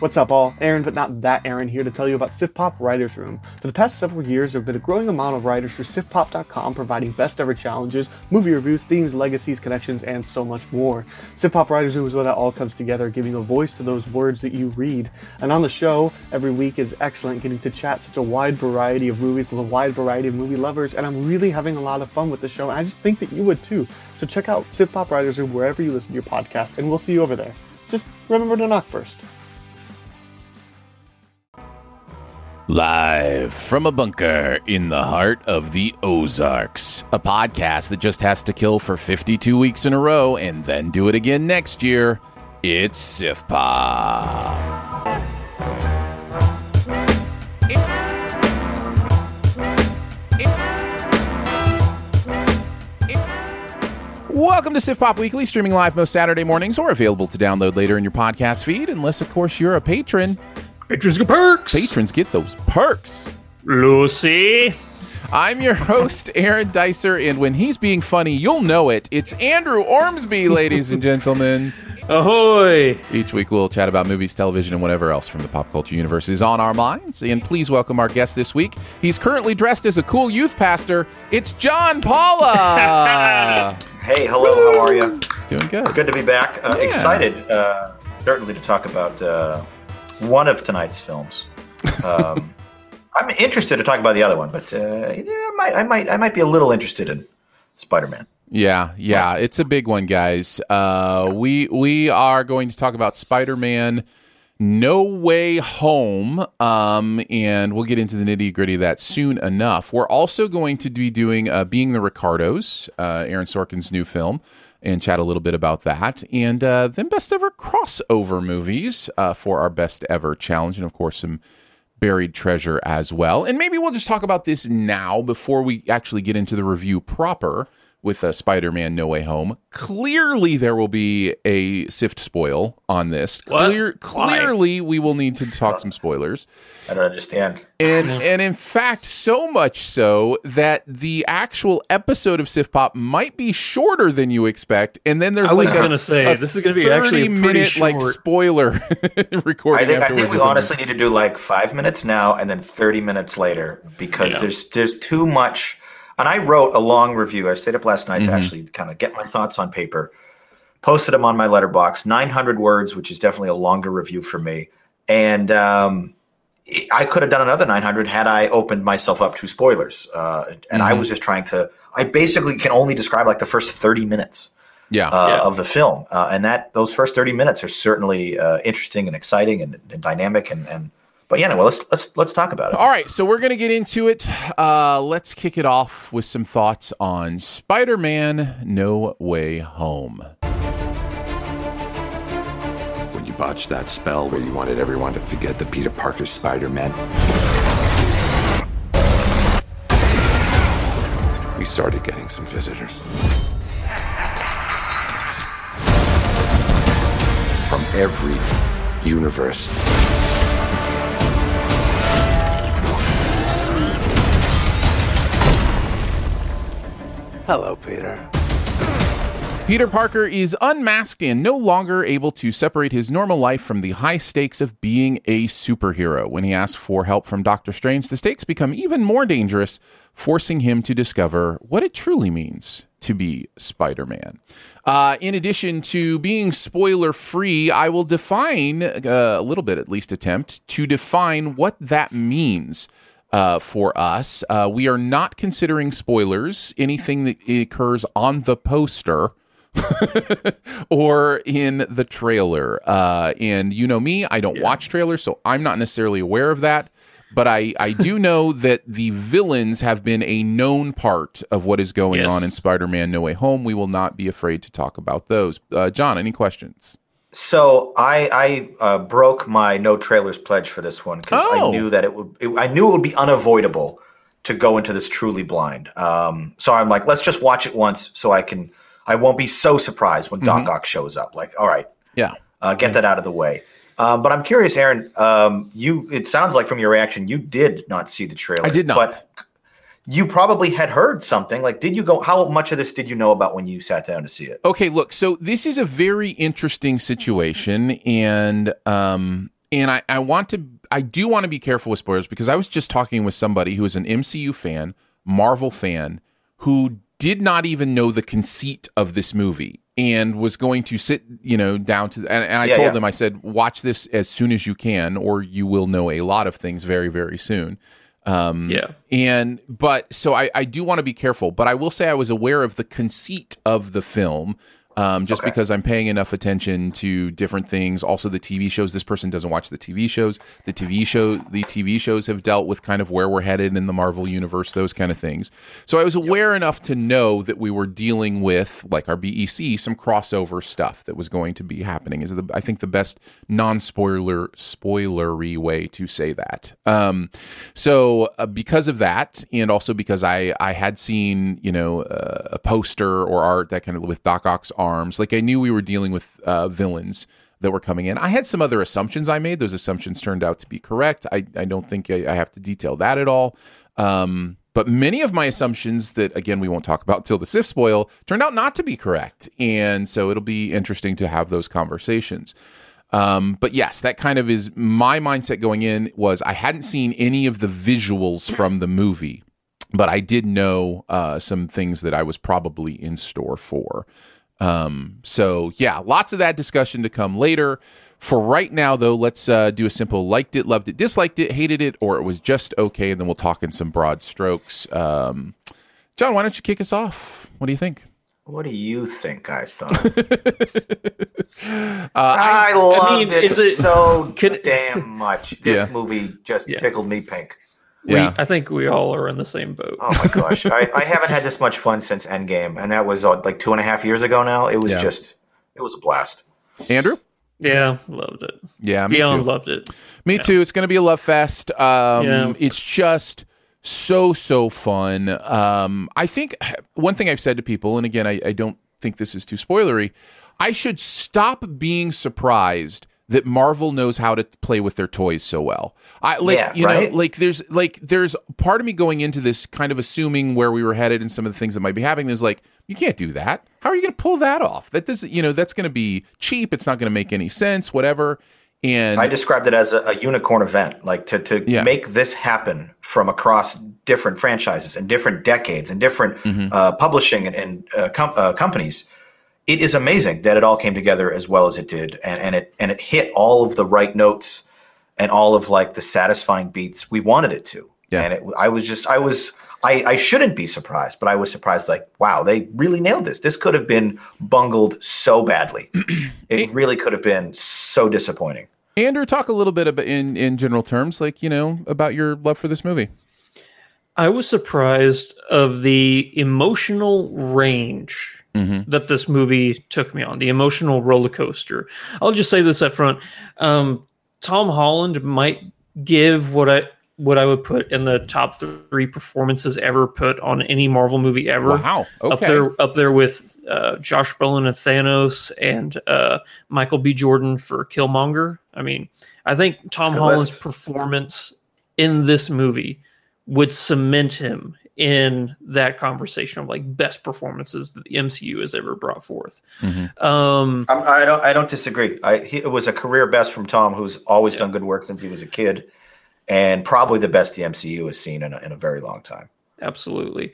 What's up, all? Aaron, but not that Aaron, here to tell you about Sif Pop Writers Room. For the past several years, there have been a growing amount of writers for SifPop.com providing best ever challenges, movie reviews, themes, legacies, connections, and so much more. Sif Pop Writers Room is where that all comes together, giving a voice to those words that you read. And on the show, every week is excellent, getting to chat such a wide variety of movies with a wide variety of movie lovers, and I'm really having a lot of fun with the show, and I just think that you would too. So check out Sif Pop Writers Room wherever you listen to your podcast, and we'll see you over there. Just remember to knock first. Live from a bunker in the heart of the Ozarks, a podcast that just has to kill for 52 weeks in a row and then do it again next year. It's Sifpop. Welcome to Sif Pop Weekly, streaming live most Saturday mornings or available to download later in your podcast feed, unless, of course, you're a patron. Patrons get perks. Patrons get those perks. Lucy. I'm your host, Aaron Dicer, and when he's being funny, you'll know it. It's Andrew Ormsby, ladies and gentlemen. Ahoy. Each week we'll chat about movies, television, and whatever else from the pop culture universe is on our minds. And please welcome our guest this week. He's currently dressed as a cool youth pastor. It's John Paula. Hey, hello, how are you? Doing good. Good to be back. Uh, Yeah. Excited, uh, certainly, to talk about uh, one of tonight's films. Um, I'm interested to talk about the other one, but uh, I, might, I might, I might be a little interested in Spider-Man. Yeah, yeah, it's a big one, guys. Uh, we we are going to talk about Spider-Man: No Way Home, um, and we'll get into the nitty gritty of that soon enough. We're also going to be doing uh, "Being the Ricardos," uh, Aaron Sorkin's new film, and chat a little bit about that, and uh, then best ever crossover movies uh, for our best ever challenge, and of course some buried treasure as well. And maybe we'll just talk about this now before we actually get into the review proper with uh, Spider-Man: No Way Home. Clearly, there will be a sift spoil on this. What? Clear, Why? clearly, we will need to talk some spoilers. I don't understand. And and in fact, so much so that the actual episode of Sift Pop might be shorter than you expect. And then there's I was like a- gonna say, a this is gonna be actually a pretty minute like short- spoiler recording. I think, I think we or something. honestly need to do like five minutes now and then 30 minutes later because Yeah. there's there's too much. And I wrote a long review. I stayed up last night Mm-hmm. to actually kind of get my thoughts on paper. Posted them on my Letterboxd, 900 words, which is definitely a longer review for me. And um, I could have done another 900 had I opened myself up to spoilers. Uh, and I Mhm. was just trying to. I basically can only describe like the first 30 minutes yeah. uh, Yeah. of the film, uh, and that those first thirty minutes are certainly uh, interesting and exciting and, and dynamic. And, and but yeah, no, well, let's let's let's talk about it. All right, so we're going to get into it. Uh, let's kick it off with some thoughts on Spider Man No Way Home. When you botched that spell where you wanted everyone to forget the Peter Parker Spider-Man, we started getting some visitors. From every universe. Hello, Peter. Peter Parker is unmasked and no longer able to separate his normal life from the high stakes of being a superhero. When he asks for help from Doctor Strange, the stakes become even more dangerous, forcing him to discover what it truly means to be Spider Man. Uh, in addition to being spoiler free, I will define uh, a little bit, at least attempt to define what that means uh, for us. Uh, we are not considering spoilers, anything that occurs on the poster. or in the trailer. Uh, and you know me, I don't watch trailers, so I'm not necessarily aware of that. But I, I do know that the villains have been a known part of what is going Yes. on in Spider Man No Way Home. We will not be afraid to talk about those. Uh, John, any questions? So I I uh, broke my no trailers pledge for this one because Oh. I knew that it would it, I knew it would be unavoidable to go into this truly blind. Um, so I'm like, let's just watch it once so I can I won't be so surprised when Doc Ock shows up. Like, all right, Yeah. uh, get that out of the way. Um, but I'm curious, Aaron. Um, you it sounds like from your reaction, you did not see the trailer. I did not. But you probably had heard something. Like, did you go? How much of this did you know about when you sat down to see it? Okay, look, so this is a very interesting situation, and um, and I, I want to, I do want to be careful with spoilers because I was just talking with somebody who is an MCU fan, Marvel fan, who did not even know the conceit of this movie and was going to sit, you know, down to, and, and I Yeah, told yeah. them, I said, watch this as soon as you can, or you will know a lot of things very, very soon. Um, Yeah. and but so I, I do want to be careful, but I will say I was aware of the conceit of the film. Um, just Okay. because I'm paying enough attention to different things, also the TV shows. This person doesn't watch the TV shows. The TV show, the TV shows have dealt with kind of where we're headed in the Marvel universe, those kind of things. So I was aware enough to know that we were dealing with, like our BEC, some crossover stuff that was going to be happening. Is the, I think the best non-spoiler spoilery way to say that. Um, so uh, because of that, and also because I I had seen you know uh, a poster or art that kind of with Doc Ock's arms, like I knew we were dealing with uh, villains that were coming in. I had some other assumptions I made. Those assumptions turned out to be correct. I I don't think I, I have to detail that at all. Um, but many of my assumptions that again we won't talk about till the SIF spoil turned out not to be correct, and so it'll be interesting to have those conversations. Um, but yes, that kind of is my mindset going in was I hadn't seen any of the visuals from the movie, but I did know uh, some things that I was probably in store for. Um, so yeah, lots of that discussion to come later. For right now, though, let's uh, do a simple liked it, loved it, disliked it, hated it, or it was just okay, and then we'll talk in some broad strokes. Um, John, why don't you kick us off? What do you think? What do you think I thought? Uh, I loved mean, it, is it- so can- damn much. This Yeah. movie just Yeah. tickled me pink. Yeah. We, I think we all are in the same boat. Oh my gosh, I, I haven't had this much fun since Endgame, and that was uh, like two and a half years ago now. It was Yeah. just, it was a blast. Andrew? Yeah, loved it. Yeah, me Beyond too. loved it. Me too. It's going to be a love fest. Um, Yeah. It's just so so fun. Um, I think one thing I've said to people, and again, I, I don't think this is too spoilery. I should stop being surprised that Marvel knows how to play with their toys so well. I like Yeah, you right? know like there's like there's part of me going into this kind of assuming where we were headed and some of the things that might be happening. There's like you can't do that. How are you going to pull that off? That doesn't you know that's going to be cheap. It's not going to make any sense. Whatever. And I described it as a, a unicorn event, like to to Yeah. make this happen from across different franchises and different decades and different Mm-hmm. uh, publishing and, and uh, com- uh, companies. It is amazing that it all came together as well as it did, and, and it and it hit all of the right notes and all of like the satisfying beats we wanted it to. Yeah. And it, I was just I was I, I shouldn't be surprised, but I was surprised. Like, wow, they really nailed this. This could have been bungled so badly. it really could have been so disappointing. Andrew, talk a little bit about in in general terms, like you know, about your love for this movie. I was surprised of the emotional range Mm-hmm. that this movie took me on, the emotional roller coaster. I'll just say this up front. Um, Tom Holland might give what I what I would put in the top three performances ever put on any Marvel movie ever. Wow. Up there, up there with uh, Josh Brolin and Thanos, and uh, Michael B. Jordan for Killmonger. I mean, I think Tom It's a good Holland's list. performance in this movie would cement him in that conversation of like best performances that the MCU has ever brought forth. Mhm. Um, I'm, I don't. I don't disagree. I, he, it was a career best from Tom, who's always done good work since he was a kid, and probably the best the MCU has seen in a, in a very long time. absolutely.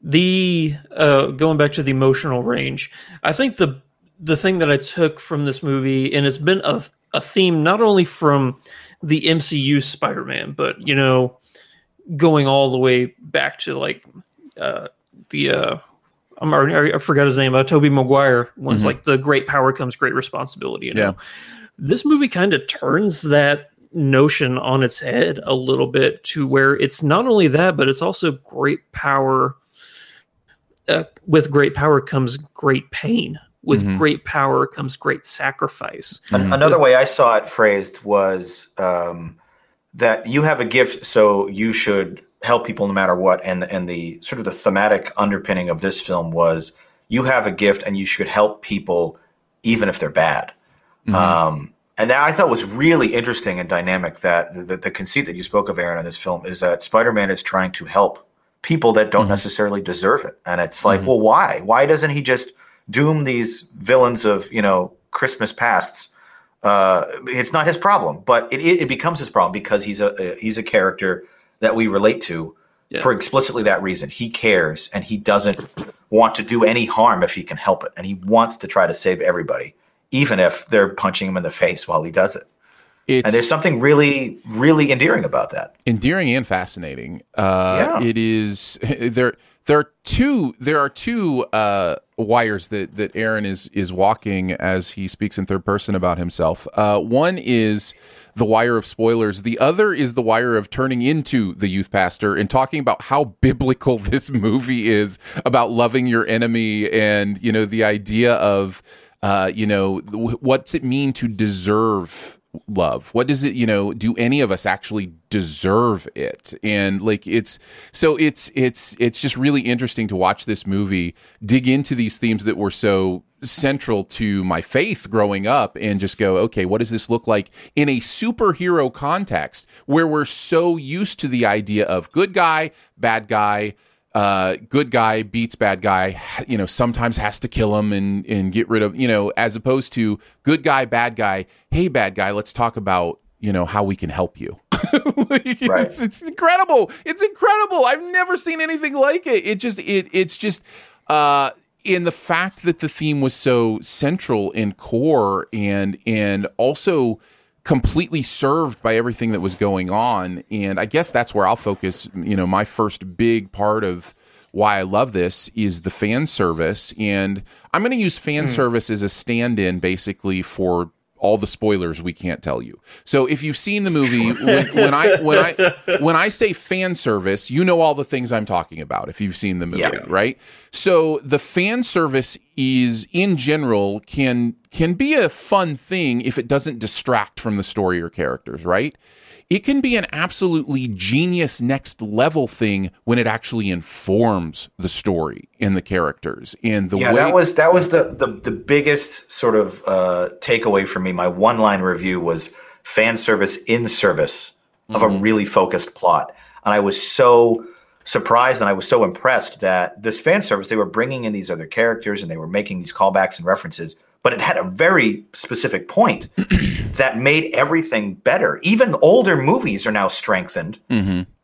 The uh, going back to the emotional range, I think the the thing that I took from this movie, and it's been a a theme not only from the MCU Spider Man, but you know, going all the way back to like uh, the uh, I'm already, I forgot his name, uh, Tobey Maguire. One's Mhm. like the great power comes great responsibility. You know? Yeah. this movie kind of turns that notion on its head a little bit to where it's not only that, but it's also great power. Uh, with great power comes great pain. With Mhm. great power comes great sacrifice. An- another way I saw it phrased was um, that you have a gift, so you should help people no matter what. And and the sort of the thematic underpinning of this film was you have a gift, and you should help people even if they're bad. Mhm. Um, And that I thought was really interesting and dynamic. That the, the conceit that you spoke of, Aaron, in this film is that Spider-Man is trying to help people that don't necessarily deserve it, and it's like, well, why? Why doesn't he just doom these villains of you know Christmas pasts? Uh, it's not his problem, but it, it, it becomes his problem because he's a, a he's a character that we relate to Yeah. for explicitly that reason. He cares and he doesn't want to do any harm if he can help it, and he wants to try to save everybody, even if they're punching him in the face while he does it. It's And there's something really, really endearing about that. endearing and fascinating. Uh, Yeah. It is there. There are two. There are two uh, wires that that Aaron is is walking as he speaks in third person about himself. Uh, one is the wire of spoilers. The other is the wire of turning into the youth pastor and talking about how biblical this movie is about loving your enemy and you know the idea of uh, you know wh- what's it mean to deserve love? What does it you know do any of us actually deserve it? And like it's so it's it's it's just really interesting to watch this movie dig into these themes that were so central to my faith growing up and just go okay what does this look like in a superhero context where we're so used to the idea of good guy bad guy uh, good guy beats bad guy, you know, sometimes has to kill him and, and get rid of, you know, as opposed to good guy, bad guy. Hey, bad guy, let's talk about, you know, how we can help you. Like, Right. it's, it's incredible. It's incredible. I've never seen anything like it. It just, it, it's just, uh, in the fact that the theme was so central and core and, and also, completely served by everything that was going on. And i guess that's where i'll focus you know my first big part of why i love this is the fan service. And i'm going to use fan hmm. service as a stand-in basically for all the spoilers we can't tell you. So if you've seen the movie when, when i when i when i say fan service you know all the things i'm talking about if you've seen the movie Yeah. right? So the fan service is in general can can be a fun thing if it doesn't distract from the story or characters right it can be an absolutely genius next level thing when it actually informs the story and the characters and the Yeah, way that was that was the the, the biggest sort of uh, takeaway for me. My one line review was fan service in service of a really focused plot, and I was so surprised and I was so impressed that this fan service they were bringing in these other characters and they were making these callbacks and references, but it had a very specific point that made everything better. Even older movies are now strengthened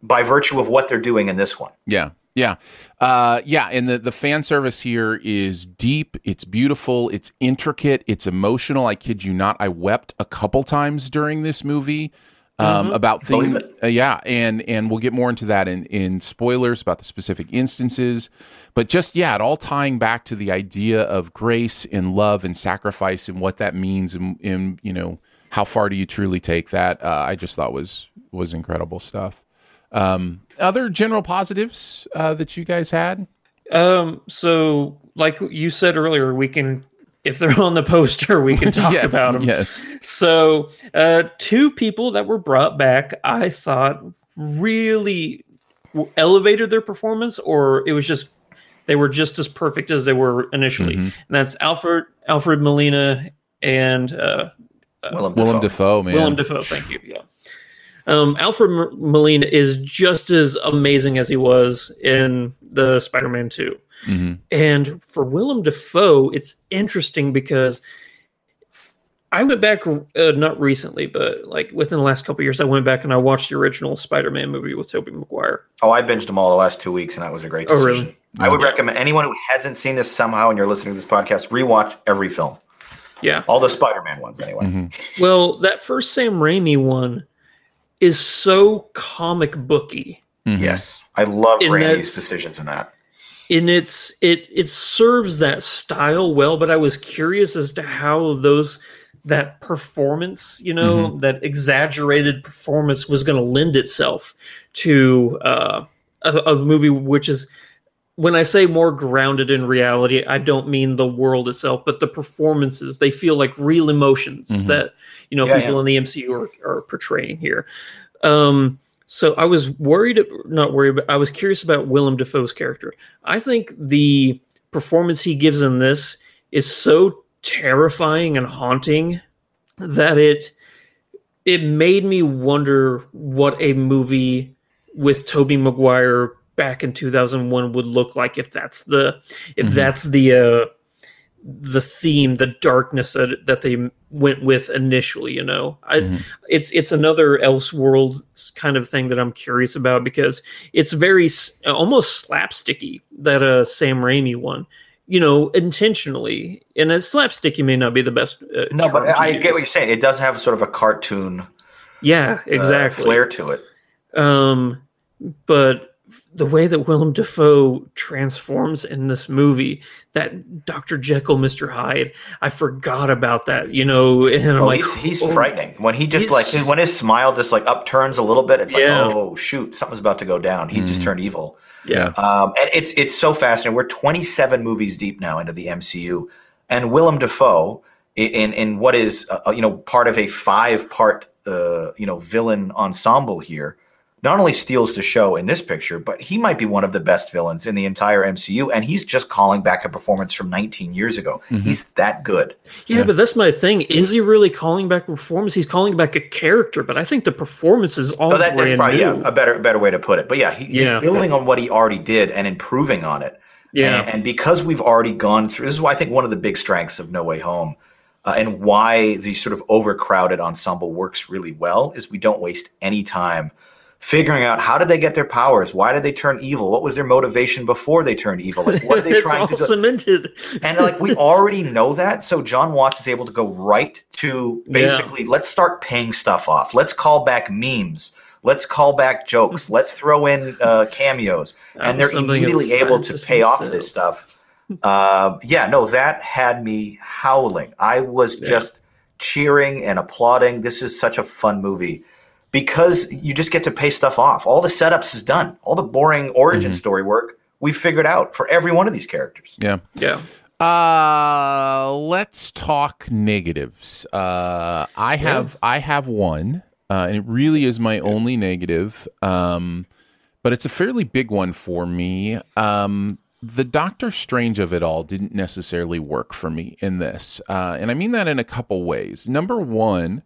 by virtue of what they're doing in this one. Yeah. Yeah. Uh, yeah. And the, the fan service here is deep. It's beautiful. It's intricate. It's emotional. I kid you not. I wept a couple times during this movie um, about things. Uh, yeah. And, and we'll get more into that in, in spoilers about the specific instances. But just, yeah, it all tying back to the idea of grace and love and sacrifice and what that means and, and you know, how far do you truly take that? Uh, I just thought was, was incredible stuff. Um, other general positives uh, that you guys had? Um, so like you said earlier, we can if they're on the poster, we can talk yes, about them. yes. So, uh, two people that were brought back, I thought really elevated their performance, or it was just they were just as perfect as they were initially. Mm-hmm. And that's Alfred Alfred Molina and uh, Willem, Willem Dafoe. Dafoe, man. Willem Dafoe. Thank you. Yeah. Um, Alfred M- Molina is just as amazing as he was in the Spider-Man 2. Mhm. And for Willem Dafoe, it's interesting because I went back, uh, not recently, but like within the last couple of years, I went back and I watched the original Spider-Man movie with Tobey Maguire. Oh, I binged them all the last two weeks, and that was a great Oh, decision. really? I would recommend anyone who hasn't seen this somehow and you're listening to this podcast, rewatch every film, Yeah. all the Spider-Man ones, anyway. Mm-hmm. Well, that first Sam Raimi one is so comic booky. Mhm. Yes, I love And Randy's that's- decisions in that. and it's it it serves that style well but i was curious as to how those that performance you know that exaggerated performance was going to lend itself to uh, a, a movie which is when i say more grounded in reality i don't mean the world itself but the performances they feel like real emotions Mhm. that you know Yeah, people yeah. in the mcu are, are portraying here um so I was worried, not worried, but I was curious about Willem Dafoe's character. I think the performance he gives in this is so terrifying and haunting that it it made me wonder what a movie with Tobey Maguire back in 2001 would look like if that's the if Mhm. that's the uh the theme the darkness that that they went with initially you know I, Mhm. it's it's another elseworld kind of thing that i'm curious about because it's very almost slapsticky that uh sam raimi one you know intentionally and a slapsticky may not be the best uh, No, but I get what you're saying. It does have sort of a cartoon yeah uh, exactly flair to it. um, but the way that Willem Dafoe transforms in this movie, that Dr. Jekyll, Mr. Hyde, I forgot about that, you know, and I'm Oh, like, he's, he's oh, frightening when he just like when his smile just like upturns a little bit. It's like Yeah. oh shoot, something's about to go down. He just Mhm. turned evil. Yeah. Um, and it's it's so fascinating. We're 27 movies deep now into the MCU, and Willem Dafoe in in what is uh, you know part of a five part uh, you know villain ensemble here. Not only steals the show in this picture, but he might be one of the best villains in the entire MCU, and he's just calling back a performance from 19 years ago. Mhm. He's that good. Yeah, Yeah. but that's my thing. Is he really calling back performance? He's calling back a character, but I think the performance is all So that, that's brand probably new. yeah, a better better way to put it. But yeah, he, Yeah. he's building on what he already did and improving on it. yeah. And, and because we've already gone through, this is why I think one of the big strengths of No Way Home uh, and why the sort of overcrowded ensemble works really well is we don't waste any time figuring out how did they get their powers? Why did they turn evil? What was their motivation before they turned evil? Like, what are they trying to do? cemented. And like we already know that, so Jon Watts is able to go right to basically let's start paying stuff off. Let's call back memes. Let's call back jokes. Let's throw in uh, cameos, and they're immediately able to pay off this stuff. Uh, yeah, no, that had me howling. I was Yeah. just cheering and applauding. This is such a fun movie because you just get to pay stuff off. All the setups is done. All the boring origin Mhm. story work we figured out for every one of these characters. Yeah. Yeah. Uh, let's talk negatives. Uh, I have I have one, uh, and it really is my only negative. Um, but it's a fairly big one for me. Um, the Doctor Strange of it all didn't necessarily work for me in this, uh, and I mean that in a couple ways. Number one.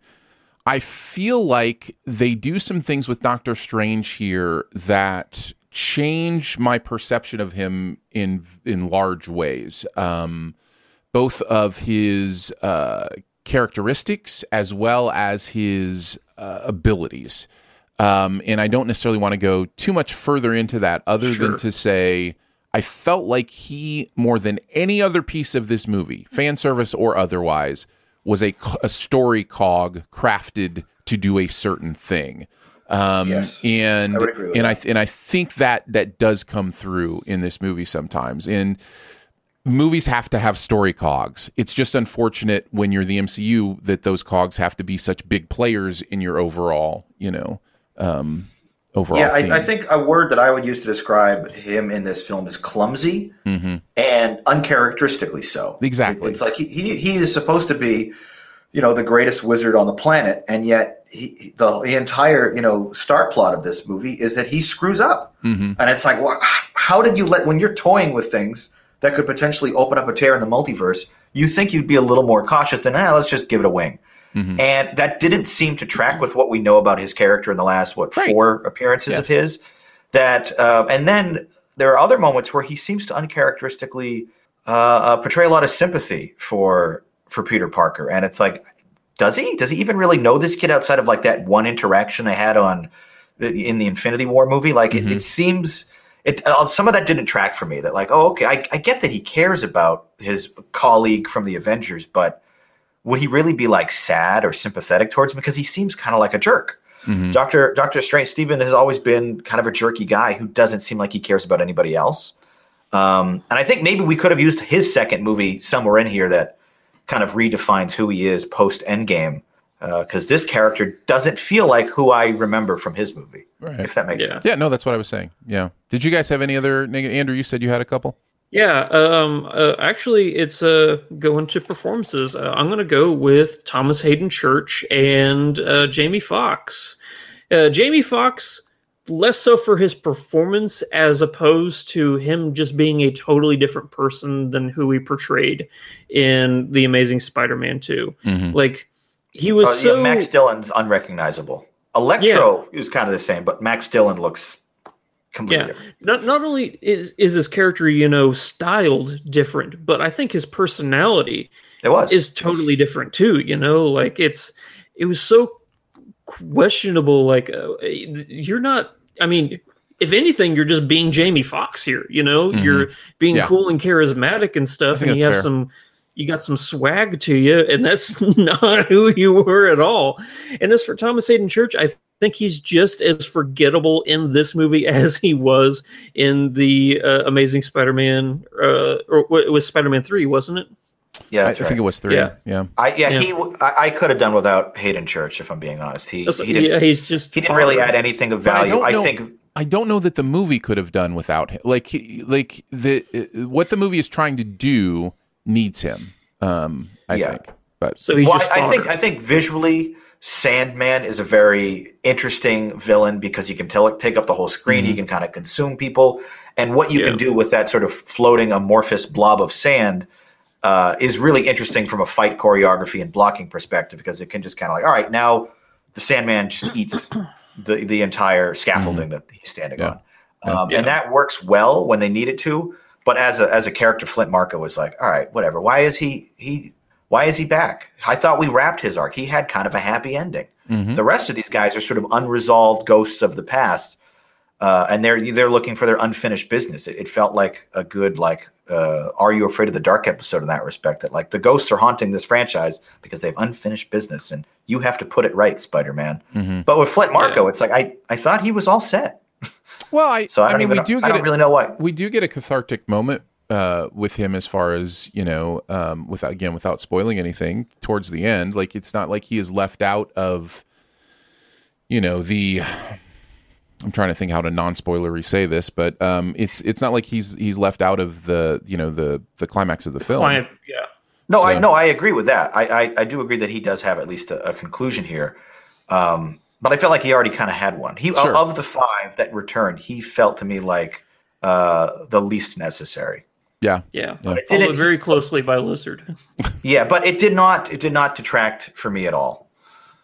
I feel like they do some things with Doctor Strange here that change my perception of him in in large ways. Um, both of his uh, characteristics as well as his uh, abilities. Um, and I don't necessarily want to go too much further into that, other Sure. than to say I felt like he, more than any other piece of this movie, fan service or otherwise, was a, a story cog crafted to do a certain thing. Um, Yes. and I would agree with and I and I think that that does come through in this movie sometimes. And movies have to have story cogs. It's just unfortunate when you're the MCU that those cogs have to be such big players in your overall, you know, um, overall. Yeah. I, I think a word that I would use to describe him in this film is clumsy Mhm. and uncharacteristically so. Exactly. It- it's like he, he he is supposed to be, you know, the greatest wizard on the planet, and yet he, the, the entire you know start plot of this movie is that he screws up, Mhm. and it's like, well, how did you let when you're toying with things that could potentially open up a tear in the multiverse? You think you'd be a little more cautious than, ah, let's just give it a wing. Mhm. And that didn't seem to track with what we know about his character in the last what Right. four appearances of his. That uh, and then there are other moments where he seems to uncharacteristically uh, uh, portray a lot of sympathy for for Peter Parker, and it's like, does he? Does he even really know this kid outside of like that one interaction they had on the, in the Infinity War movie? Like it, Mhm. it seems. It, uh, some of that didn't track for me. That like, oh, okay, I, I get that he cares about his colleague from the Avengers, but would he really be like sad or sympathetic towards him? Because he seems kind of like a jerk. Mhm. Doctor Doctor Strange Stephen has always been kind of a jerky guy who doesn't seem like he cares about anybody else. Um, and I think maybe we could have used his second movie somewhere in here that kind of redefines who he is post Endgame. Because this character doesn't feel like who I remember from his movie, Right. if that makes Yeah. sense. Yeah, no, that's what I was saying. Yeah. Did you guys have any other? Andrew, you said you had a couple. Yeah, um, uh, actually, it's uh, going to performances. Uh, I'm going to go with Thomas Haden Church and uh, Jamie Foxx. Uh, Jamie Foxx, less so for his performance as opposed to him just being a totally different person than who he portrayed in The Amazing Spider Man 2. Mhm. Like, he was Uh, so yeah, Max Dillon's unrecognizable. Electro is kind of the same, but Max Dillon looks completely yeah. different. Not not only is is his character you know styled different, but I think his personality It was. is totally different too. You know, like it's it was so questionable. Like uh, you're not. I mean, if anything, you're just being Jamie Foxx here. You know, you're being Yeah. cool and charismatic and stuff, and you have fair. some. You got some swag to you, and that's not who you were at all. And as for Thomas Haden Church, I think he's just as forgettable in this movie as he was in the uh, Amazing Spider-Man, uh, or it was Spider-Man Three, wasn't it? yeah, I, I think it was three. Yeah. Yeah. I, yeah, Yeah. he. w- I, I could have done without Haden Church, if I'm being honest. He That's- he didn't. yeah, he's just he didn't really fodder. add anything of But I value. don't I, think. I don't know that the movie could have done without him. Like, like the uh, what the movie is trying to do needs him. Um, I Yeah. think. But So he's Well, just I, I think. I think visually, Sandman is a very interesting villain because he can tell, take up the whole screen. He can kind of consume people, and what you Yeah. can do with that sort of floating amorphous blob of sand uh, is really interesting from a fight choreography and blocking perspective because it can just kind of like, all right, now the Sandman just eats the the entire scaffolding that he's standing Yeah. on, um, Yeah. and that works well when they need it to. But as a as a character, Flint Marko was like, all right, whatever. Why is he he why is he back? I thought we wrapped his arc. He had kind of a happy ending. Mhm. The rest of these guys are sort of unresolved ghosts of the past, uh, and they're they're looking for their unfinished business. It, it felt like a good like uh, "Are You Afraid of the Dark" episode in that respect. That like the ghosts are haunting this franchise because they have unfinished business, and you have to put it right, Spider Man. Mhm. But with Flint Marko, it's like I I thought he was all set. well, I, So I, I, mean, we know- do I get don't it. really know what. we do get a cathartic moment uh, with him as far as you know um, without again without spoiling anything towards the end like it's not like he is left out of you know the i'm trying to think how to non-spoilery say this but um, it's it's not like he's he's left out of the you know the the climax of the film Client, yeah. No, I no, I agree with that. I, I I do agree that he does have at least a, a conclusion here. Um, but I felt like he already kind of had one. He Sure. of the five that returned, he felt to me like uh, the least necessary. Yeah Yeah, Yeah. Did followed it- very closely by Lizard. Yeah, but it did not it did not detract for me at all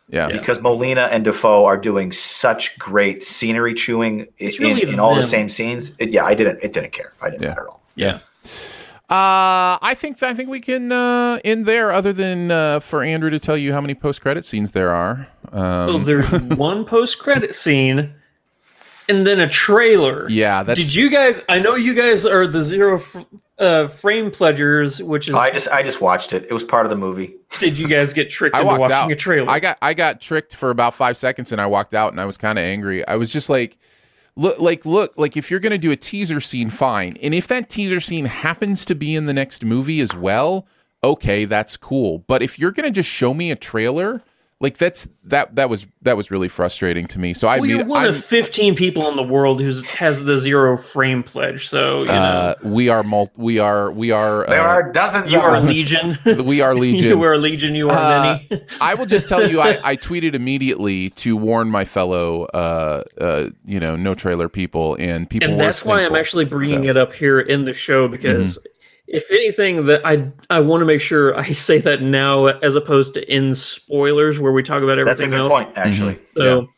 yeah because Molina and Dafoe are doing such great scenery chewing It's in, really in all the same scenes. It, yeah, I didn't it didn't care. I didn't Yeah. matter at all. Yeah. Uh, I think I think we can uh, end there. Other than uh, for Andrew to tell you how many post credit scenes there are. Um, So there's one post credit scene, and then a trailer. yeah, that's Did you guys? I know you guys are the zero f- uh, frame pledgers, which is. I just I just watched it. It was part of the movie. did you guys get tricked I into watching out. a trailer? I got I got tricked for about five seconds, and I walked out, and I was kind of angry. I was just like, look, like look, like if you're gonna do a teaser scene, fine, and if that teaser scene happens to be in the next movie as well, okay, that's cool. But if you're gonna just show me a trailer, like that's that that was that was really frustrating to me. So I well, you're one I'm- of 15 people in the world who has the zero frame pledge. So you know uh, we are mul- we are we are There uh, are dozens. you of are them. legion. we are legion. you are legion. You are Uh, many. I will just tell you, I, I tweeted immediately to warn my fellow, uh, uh, you know, no trailer people and people. and that's why I'm actually bringing So- Mm-hmm. it up here in the show because if anything, that I I want to make sure I say that now as opposed to in spoilers where we talk about everything That's a good else. point, actually. So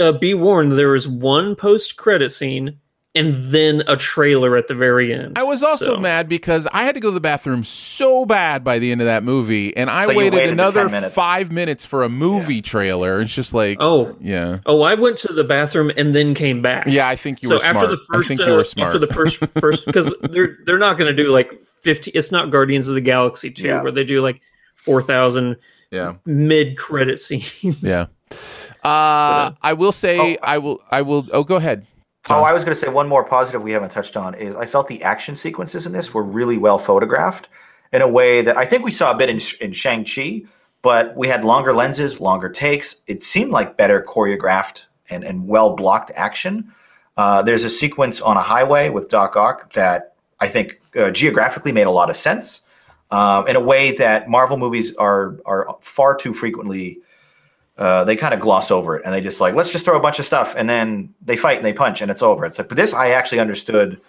uh, be warned, there is one post credit scene and then a trailer at the very end. I was also So- mad because I had to go to the bathroom so bad by the end of that movie, and I So waited, waited another minutes. five minutes for a movie trailer. It's just like, Oh, yeah, oh, I went to the bathroom and then came back. yeah. I think you so were after smart. the first, I think uh, you were smart. after the first, first, because they're they're not going to do like fifty. It's not Guardians of the Galaxy two Yeah. where they do like four thousand yeah, mid credit scenes. yeah. Uh, I will say, Oh, I will, I will. Oh, go ahead. Oh, I was going to say one more positive we haven't touched on is I felt the action sequences in this were really well photographed in a way that I think we saw a bit in, in Shang-Chi, but we had longer lenses, longer takes. It seemed like better choreographed and, and well blocked action. Uh, there's a sequence on a highway with Doc Ock that I think uh, geographically made a lot of sense um, in a way that Marvel movies are are far too frequently uh, they kind of gloss over it and they just like let's just throw a bunch of stuff and then they fight and they punch and it's over. It's like, but this I actually understood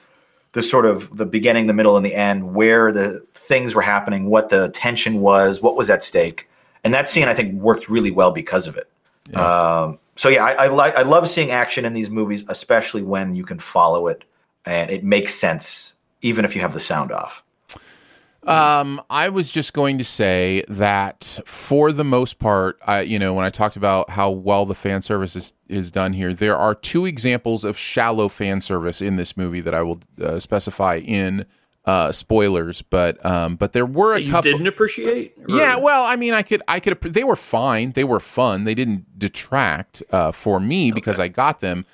the sort of the beginning, the middle, and the end, where the things were happening, what the tension was, what was at stake, and that scene I think worked really well because of it. Um, so yeah, I, I like I love seeing action in these movies, especially when you can follow it and it makes sense, even if you have the sound off. Um, I was just going to say that for the most part, I, you know, when I talked about how well the fan service is, is done here, there are two examples of shallow fan service in this movie that I will uh, specify in uh, spoilers. But um, but there were a you couple. didn't appreciate? Or- Yeah, well, I mean, I could, I could. They were fine. They were fun. They didn't detract uh, for me because I got them.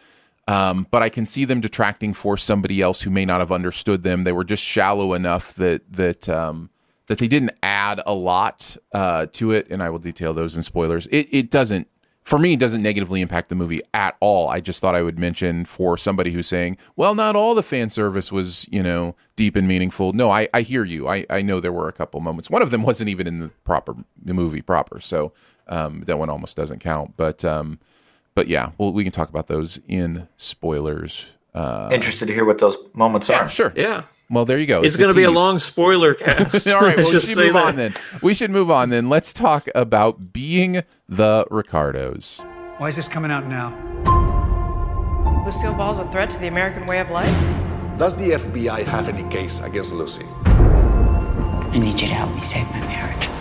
Um, but I can see them detracting for somebody else who may not have understood them. They were just shallow enough that that um, that they didn't add a lot uh, to it. And I will detail those in spoilers. It it doesn't for me doesn't negatively impact the movie at all. I just thought I would mention for somebody who's saying, well, not all the fan service was you know deep and meaningful. No, I, I hear you. I, I know there were a couple moments. One of them wasn't even in the proper the movie proper, so um, that one almost doesn't count. But um, but yeah, well, we can talk about those in spoilers. Uh, Interested to hear what those moments yeah, are. sure. Yeah. Well, there you go. It's, going to be a long spoiler cast. All right, well, we should move that. on then. We should move on then. Let's talk about being the Ricardos. Why is this coming out now? Lucille Ball's a threat to the American way of life? Does the FBI have any case against Lucy? I need you to help me save my marriage.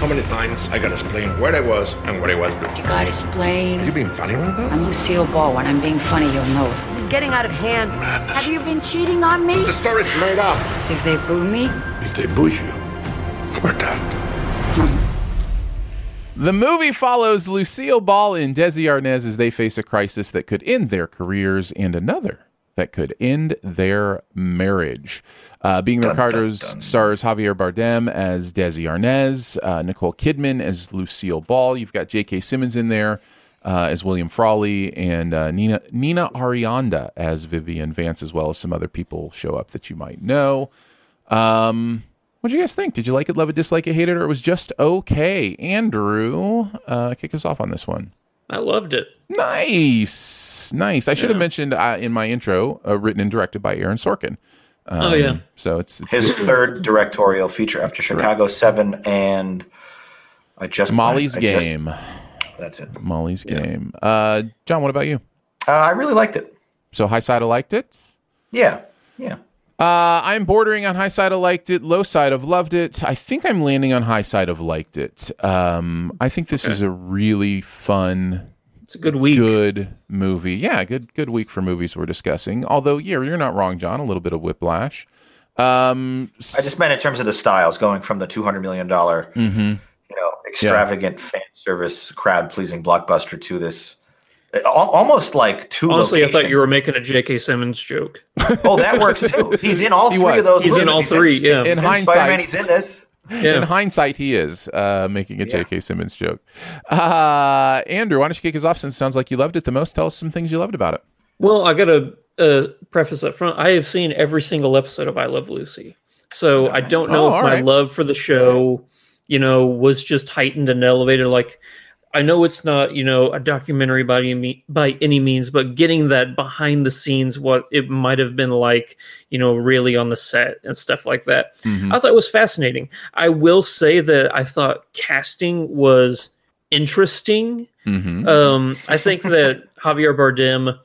How many times I gotta explain where I was and what I was doing? You gotta explain. You being funny right now? I'm Lucille Ball. When I'm being funny, you'll know it. This is getting out of hand. Madness. Have you been cheating on me? The story's made up. If they boo me, If they boo you, we're done. The movie follows Lucille Ball and Desi Arnaz as they face a crisis that could end their careers and another that could end their marriage. Uh, Being the Ricardos stars Javier Bardem as Desi Arnaz, uh, Nicole Kidman as Lucille Ball. You've got J.K. Simmons in there uh, as William Frawley, and uh, Nina Nina Arianda as Vivian Vance, as well as some other people show up that you might know. Um, what do you guys think? Did you like it, love it, dislike it, hate it, or it was just okay? Andrew, uh, kick us off on this one. I loved it. Nice, nice. I should have mentioned uh, in my intro, uh, written and directed by Aaron Sorkin. Um, Oh, yeah. So it's, it's His third directorial feature after Chicago Seven and I just Molly's I just- Game. that's it. Molly's Game. Uh, John, what about you? Uh, I really liked it. So high side, liked it. Yeah, yeah. Uh, I'm bordering on high side of liked it, low side of loved it. I think I'm landing on high side of liked it. Um, I think this is a really fun, It's a good week. good movie. Yeah, good good week for movies we're discussing. Although, yeah, you're not wrong, John. A little bit of whiplash. Um, I just meant in terms of the styles, going from the two hundred million dollar, Mm-hmm. you know, extravagant fan service, crowd pleasing blockbuster to this, al- almost like two. Honestly, I thought you were making a J.K. Simmons joke. Oh, that works too. He's in all He three was. of those. He's in movies. all three. Yeah. in He's in hindsight, Spider-Man, he's in this. in hindsight, he is uh, making a J.K. Simmons joke. Uh, Andrew, why don't you kick us off? Since it sounds like you loved it the most, tell us some things you loved about it. Well, I got to uh, preface up front. I have seen every single episode of I Love Lucy, so I don't know Oh, if my right. love for the show, you know, was just heightened and elevated. Like, I know it's not, you know, a documentary by any by any means, but getting that behind the scenes, what it might have been like, you know, really on the set and stuff like that. Mm-hmm. I thought it was fascinating. I will say that I thought casting was interesting. Mm-hmm. Um, I think that Javier Bardem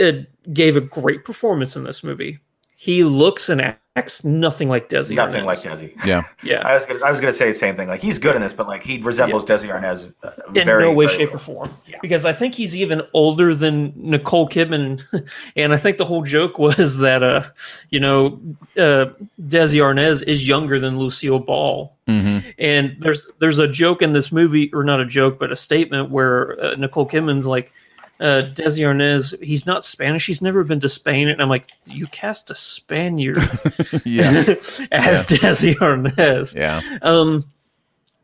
uh, gave a great performance in this movie. He looks and acts nothing like Desi. Nothing Arnaz. like Desi. yeah. Yeah, I was gonna, I was gonna say the same thing. Like he's good in this, but like he resembles Desi Arnaz. Uh, in very, no way, very shape, or form. Yeah. Because I think he's even older than Nicole Kidman, and I think the whole joke was that, uh, you know, uh, Desi Arnaz is younger than Lucille Ball. Mm-hmm. And there's there's a joke in this movie, or not a joke, but a statement where uh, Nicole Kidman's like, uh, Desi Arnaz, he's not Spanish. He's never been to Spain. And I'm like, you cast a Spaniard Yeah. as Desi Arnaz. Yeah. Um,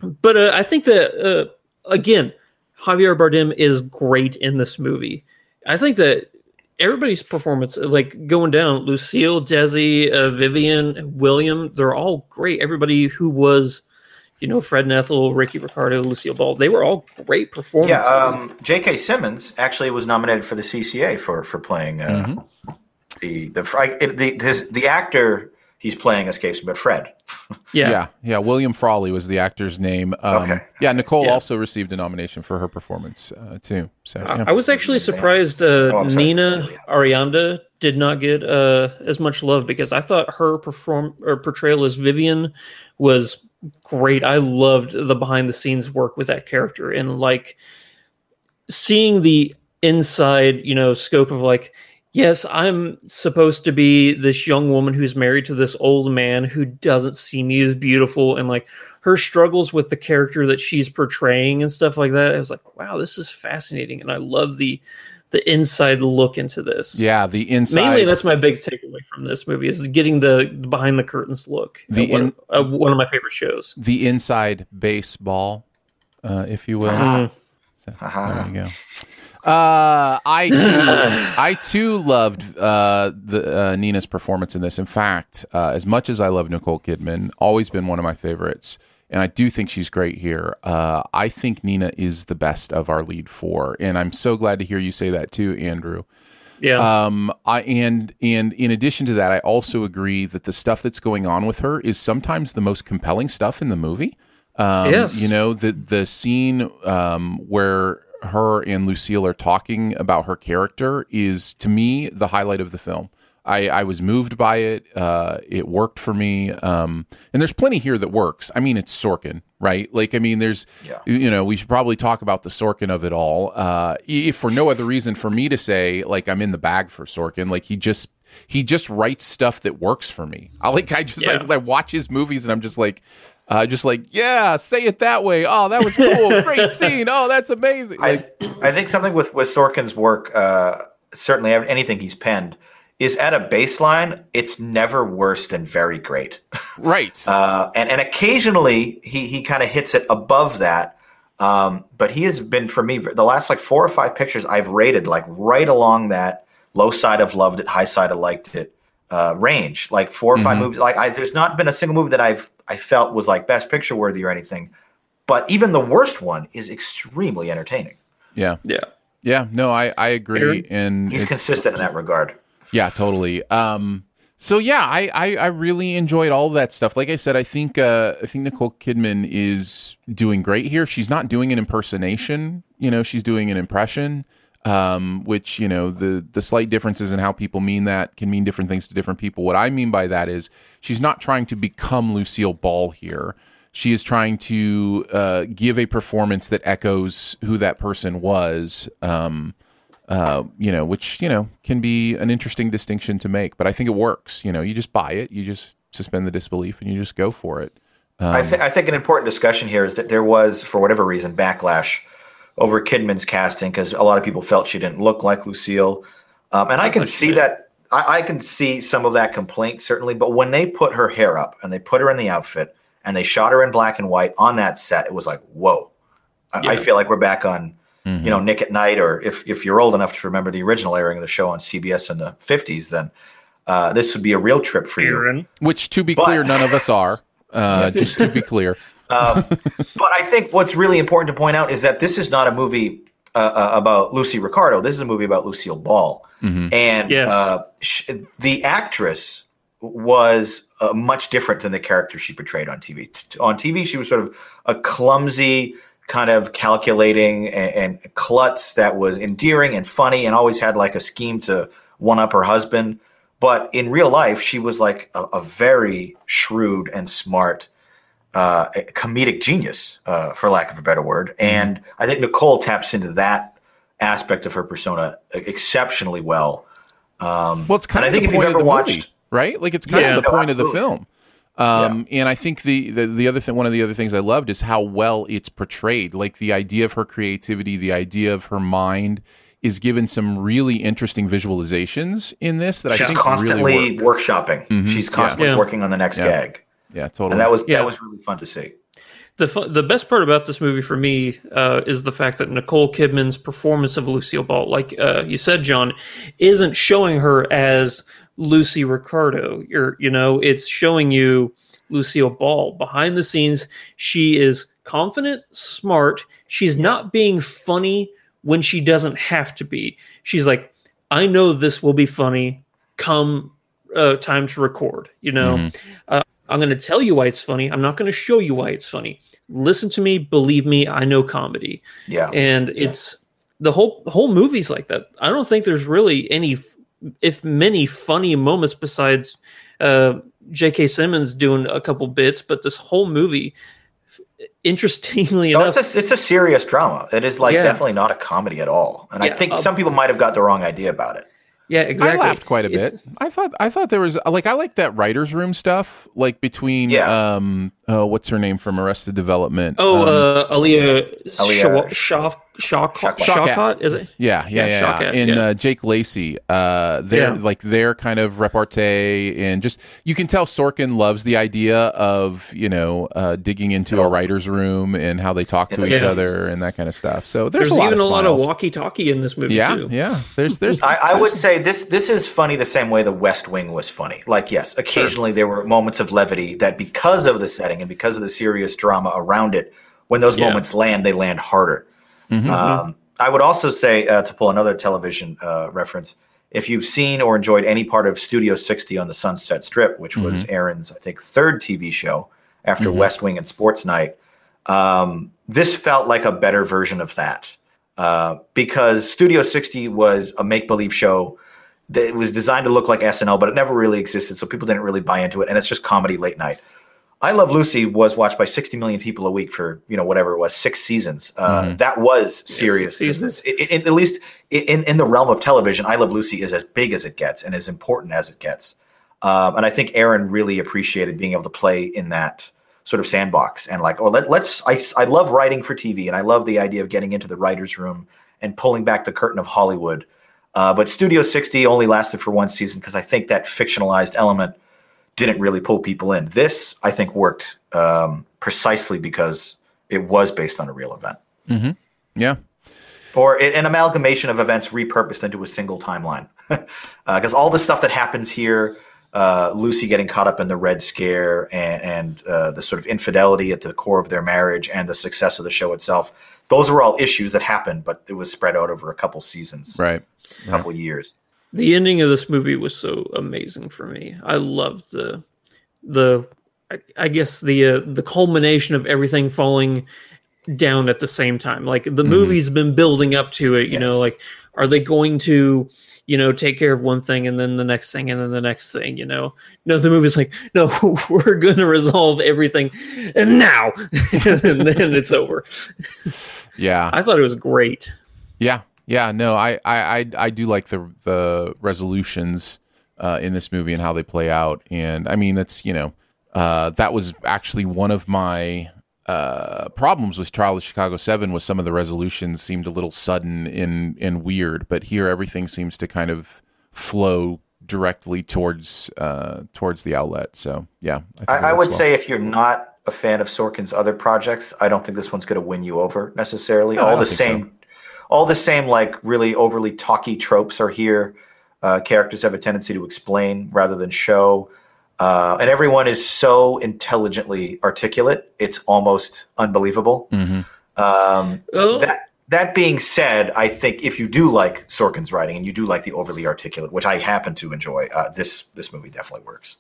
but uh, I think that uh, again, Javier Bardem is great in this movie. I think that everybody's performance, like going down, Lucille, Desi, uh, Vivian, William, they're all great. Everybody who was, you know, Fred Nethel, Ricky Ricardo, Lucille Ball, they were all great performances. Yeah, um, J.K. Simmons actually was nominated for the CCA for for playing uh, Mm-hmm. the the, it, the his, the actor he's playing Escapes but Fred. Yeah. yeah, yeah. William Frawley was the actor's name. Um, Okay. Yeah, Nicole Yeah. also received a nomination for her performance uh, too. So yeah. I was actually surprised uh, Oh, Nina Arianda did not get uh, as much love because I thought her perform or portrayal as Vivian was great. I loved the behind the scenes work with that character and like seeing the inside, you know, scope of like, yes, I'm supposed to be this young woman who's married to this old man who doesn't see me as beautiful and like her struggles with the character that she's portraying and stuff like that. I was like, wow, this is fascinating. And I love the the inside look into this. yeah, the inside. Mainly, that's my big takeaway from this movie is getting the behind the curtains look. The at one, in- uh, one of my favorite shows. the inside baseball, uh, if you will. Mhm. So, there you go. Uh, I too, I too loved uh, the uh, Nina's performance in this. In fact, uh, as much as I love Nicole Kidman, always been one of my favorites, and I do think she's great here. Uh, I think Nina is the best of our lead four, and I'm so glad to hear you say that too, Andrew. Yeah. Um, I and and in addition to that, I also agree that the stuff that's going on with her is sometimes the most compelling stuff in the movie. Um, Yes. you know the the scene um, where her and Lucille are talking about her character is to me the highlight of the film. I, I was moved by it. Uh, it worked for me. Um, and there's plenty here that works. I mean, it's Sorkin, right? Like, I mean, there's, Yeah. you know, we should probably talk about the Sorkin of it all. Uh, if for no other reason for me to say, like, I'm in the bag for Sorkin. Like, he just, he just writes stuff that works for me. I like, I just, Yeah. like, I watch his movies and I'm just like, uh, just like, yeah, say it that way. Oh, that was cool. Great scene. Oh, that's amazing. Like, I, I think something with, with Sorkin's work, uh, certainly anything he's penned, is at a baseline, it's never worse than very great. right. Uh, and, and occasionally he, he kind of hits it above that. Um, but he has been, for me, the last like four or five pictures I've rated like right along that low side of loved it, high side of liked it uh, range. Like four or 5 Mhm. movies. Like I, there's not been a single movie that I've I felt was like best picture worthy or anything. But even the worst one is extremely entertaining. yeah. yeah. Yeah. No, I, I agree. Aaron? And He's consistent in that regard. Yeah, totally. Um, so yeah, I, I I really enjoyed all that stuff. Like I said, I think uh, I think Nicole Kidman is doing great here. She's not doing an impersonation. You know, she's doing an impression. Um, which you know the the slight differences in how people mean that can mean different things to different people. What I mean by that is she's not trying to become Lucille Ball here. She is trying to uh, give a performance that echoes who that person was. Um, uh, you know, which you know can be an interesting distinction to make, but I think it works. You know, you just buy it, you just suspend the disbelief, and you just go for it. Um, I, th- I think an important discussion here is that there was, for whatever reason, backlash over Kidman's casting because a lot of people felt she didn't look like Lucille, um, and I, can see that. I, I can see some of that complaint certainly, but when they put her hair up and they put her in the outfit and they shot her in black and white on that set, it was like, whoa! I, I feel like we're back on, mhm. you know, Nick at Nite, or if if you're old enough to remember the original airing of the show on CBS in the '50s, then uh, this would be a real trip for you. Aaron. which, to be But- clear, none of us are. Uh, just to be clear, Um, but I think what's really important to point out is that this is not a movie uh, uh, about Lucy Ricardo. This is a movie about Lucille Ball, Mhm. and Yes. uh, sh- the actress was uh, much different than the character she portrayed on TV. T- On TV, she was sort of a clumsy, kind of calculating and, and klutz that was endearing and funny, and always had like a scheme to one up her husband. But in real life, she was like a, a very shrewd and smart uh, comedic genius, uh, for lack of a better word. And I think Nicole taps into that aspect of her persona exceptionally well. Um, well, it's kind of I think the if you've ever watched, movie, right? Like it's kind Yeah. of the No, point of the film. Um, And I think the, the the other thing, one of the other things I loved is how well it's portrayed. Like the idea of her creativity, the idea of her mind is given some really interesting visualizations in this that I think constantly really work. workshopping. Mhm. She's constantly Yeah. working on the next Yeah. gag, Yeah, totally. and that was Yeah. that was really fun to see. The fu- the best part about this movie for me uh, is the fact that Nicole Kidman's performance of Lucille Ball, like uh, you said, John, isn't showing her as Lucy Ricardo. You're, you know, it's showing you Lucille Ball behind the scenes. She is confident, smart. She's not being funny when she doesn't have to be. She's like, I know this will be funny. Come uh, time to record. You know, Mhm. uh, I'm going to tell you why it's funny. I'm not going to show you why it's funny. Listen to me, believe me. I know comedy, Yeah. and it's the whole whole movie's like that. I don't think there's really any, f- if many, funny moments besides uh, J.K. Simmons doing a couple bits, but this whole movie, interestingly No, enough, it's a, it's a serious drama. It is like Yeah. definitely not a comedy at all. And I think um, some people might have got the wrong idea about it. yeah, exactly. I laughed quite a It's- bit. I thought I thought there was like I like that writers' room stuff, like between Yeah. um oh what's her name from Arrested Development? Oh, Um, uh, Alia Alia Shaw, Shaw, Shaw, Shawkat. Shawkat, is it? yeah, yeah, yeah, yeah, Shawkat, and yeah. Uh, Jake Lacy, uh, their Yeah. like their kind of repartee, and just you can tell Sorkin loves the idea of you know uh, digging into a writers' room and how they talk to Yeah. each Yeah. other and that kind of stuff. So there's, There's, a lot even of a lot of walkie-talkie in this movie yeah, too. yeah. There's there's I, I would say this this is funny the same way the West Wing was funny. Like, yes, occasionally there were moments of levity that because of the setting and because of the serious drama around it, when those Yeah. moments land, they land harder. Um, I would also say, uh, to pull another television uh, reference, if you've seen or enjoyed any part of Studio 60 on the Sunset Strip, which was Aaron's, I think, third TV show after West Wing and Sports Night, um, this felt like a better version of that. Uh, because Studio 60 was a make believe show that it was designed to look like SNL, but it never really existed. So people didn't really buy into it. And it's just comedy late night. I Love Lucy was watched by 60 million people a week for, you know, whatever it was, six seasons. Uh, That was serious seasons. business. It, it- at least in, in the realm of television, I Love Lucy is as big as it gets and as important as it gets. Um, and I think Aaron really appreciated being able to play in that sort of sandbox and like, oh, let, let's, I, I love writing for TV and I love the idea of getting into the writer's room and pulling back the curtain of Hollywood. Uh, but Studio 60 only lasted for one season because I think that fictionalized element didn't really pull people in. This, I think, worked um, precisely because it was based on a real event yeah. or a- an amalgamation of events repurposed into a single timeline. Because all the stuff that happens here, uh, Lucy getting caught up in the Red Scare and, and uh, the sort of infidelity at the core of their marriage and the success of the show itself, those were all issues that happened, but it was spread out over a couple seasons, Right. a couple years. The ending of this movie was so amazing for me. I loved the the I, I guess the uh, the culmination of everything falling down at the same time. Like the movie's been building up to it, you know, like are they going to you know, take care of one thing and then the next thing and then the next thing, you know. No, the movie's like, no, we're gonna resolve everything and now and then it's over. Yeah. I thought it was great. Yeah, yeah, no, I, I, I, I do like the the resolutions uh, in this movie and how they play out, and I mean that's you know uh, that was actually one of my uh, problems with Trial of Chicago Seven was some of the resolutions seemed a little sudden and and weird, but here everything seems to kind of flow directly towards uh, towards the outlet. So yeah, it I, I would well. say if you're not a fan of Sorkin's other projects, I don't think this one's going to win you over necessarily. No, all the don't so. Same, all the same, like really overly talky tropes are here. Uh, characters have a tendency to explain rather than show, uh, and everyone is so intelligently articulate; it's almost unbelievable. Mhm. Um, Oh. that that being said, I think if you do like Sorkin's writing and you do like the overly articulate, which I happen to enjoy, uh, this this movie definitely works.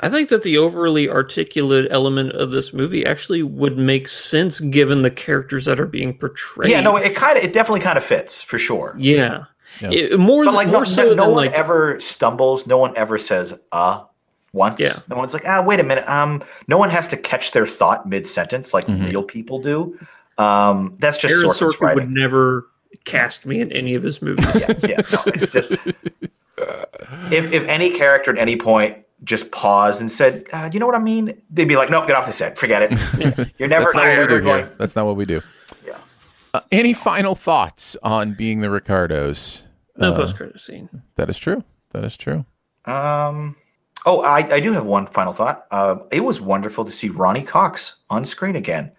I think that the overly articulate element of this movie actually would make sense given the characters that are being portrayed. Yeah, no, it kind of, it definitely kind of fits for sure. yeah, Yeah. It- more But like, more no, so no, than no one like ever stumbles. No one ever says "uh" once. Yeah. No one's like, "ah, wait a minute." Um, no one has to catch their thought mid sentence like Mhm. real people do. Um, that's just Aaron Sorkin's Sorkin would never cast me in any of his movies. yeah, yeah, no, it's just if if any character at any point just paused and said, uh, "You know what I mean?" They'd be like, "Nope, get off the set. Forget it. You're never, That's not you're what we do here. That's not what we do. Yeah. Uh, any final thoughts on being the Ricardos? no Uh, post credit scene. That is true. That is true. Um. Oh, I, I do have one final thought. Uh, it was wonderful to see Ronny Cox on screen again.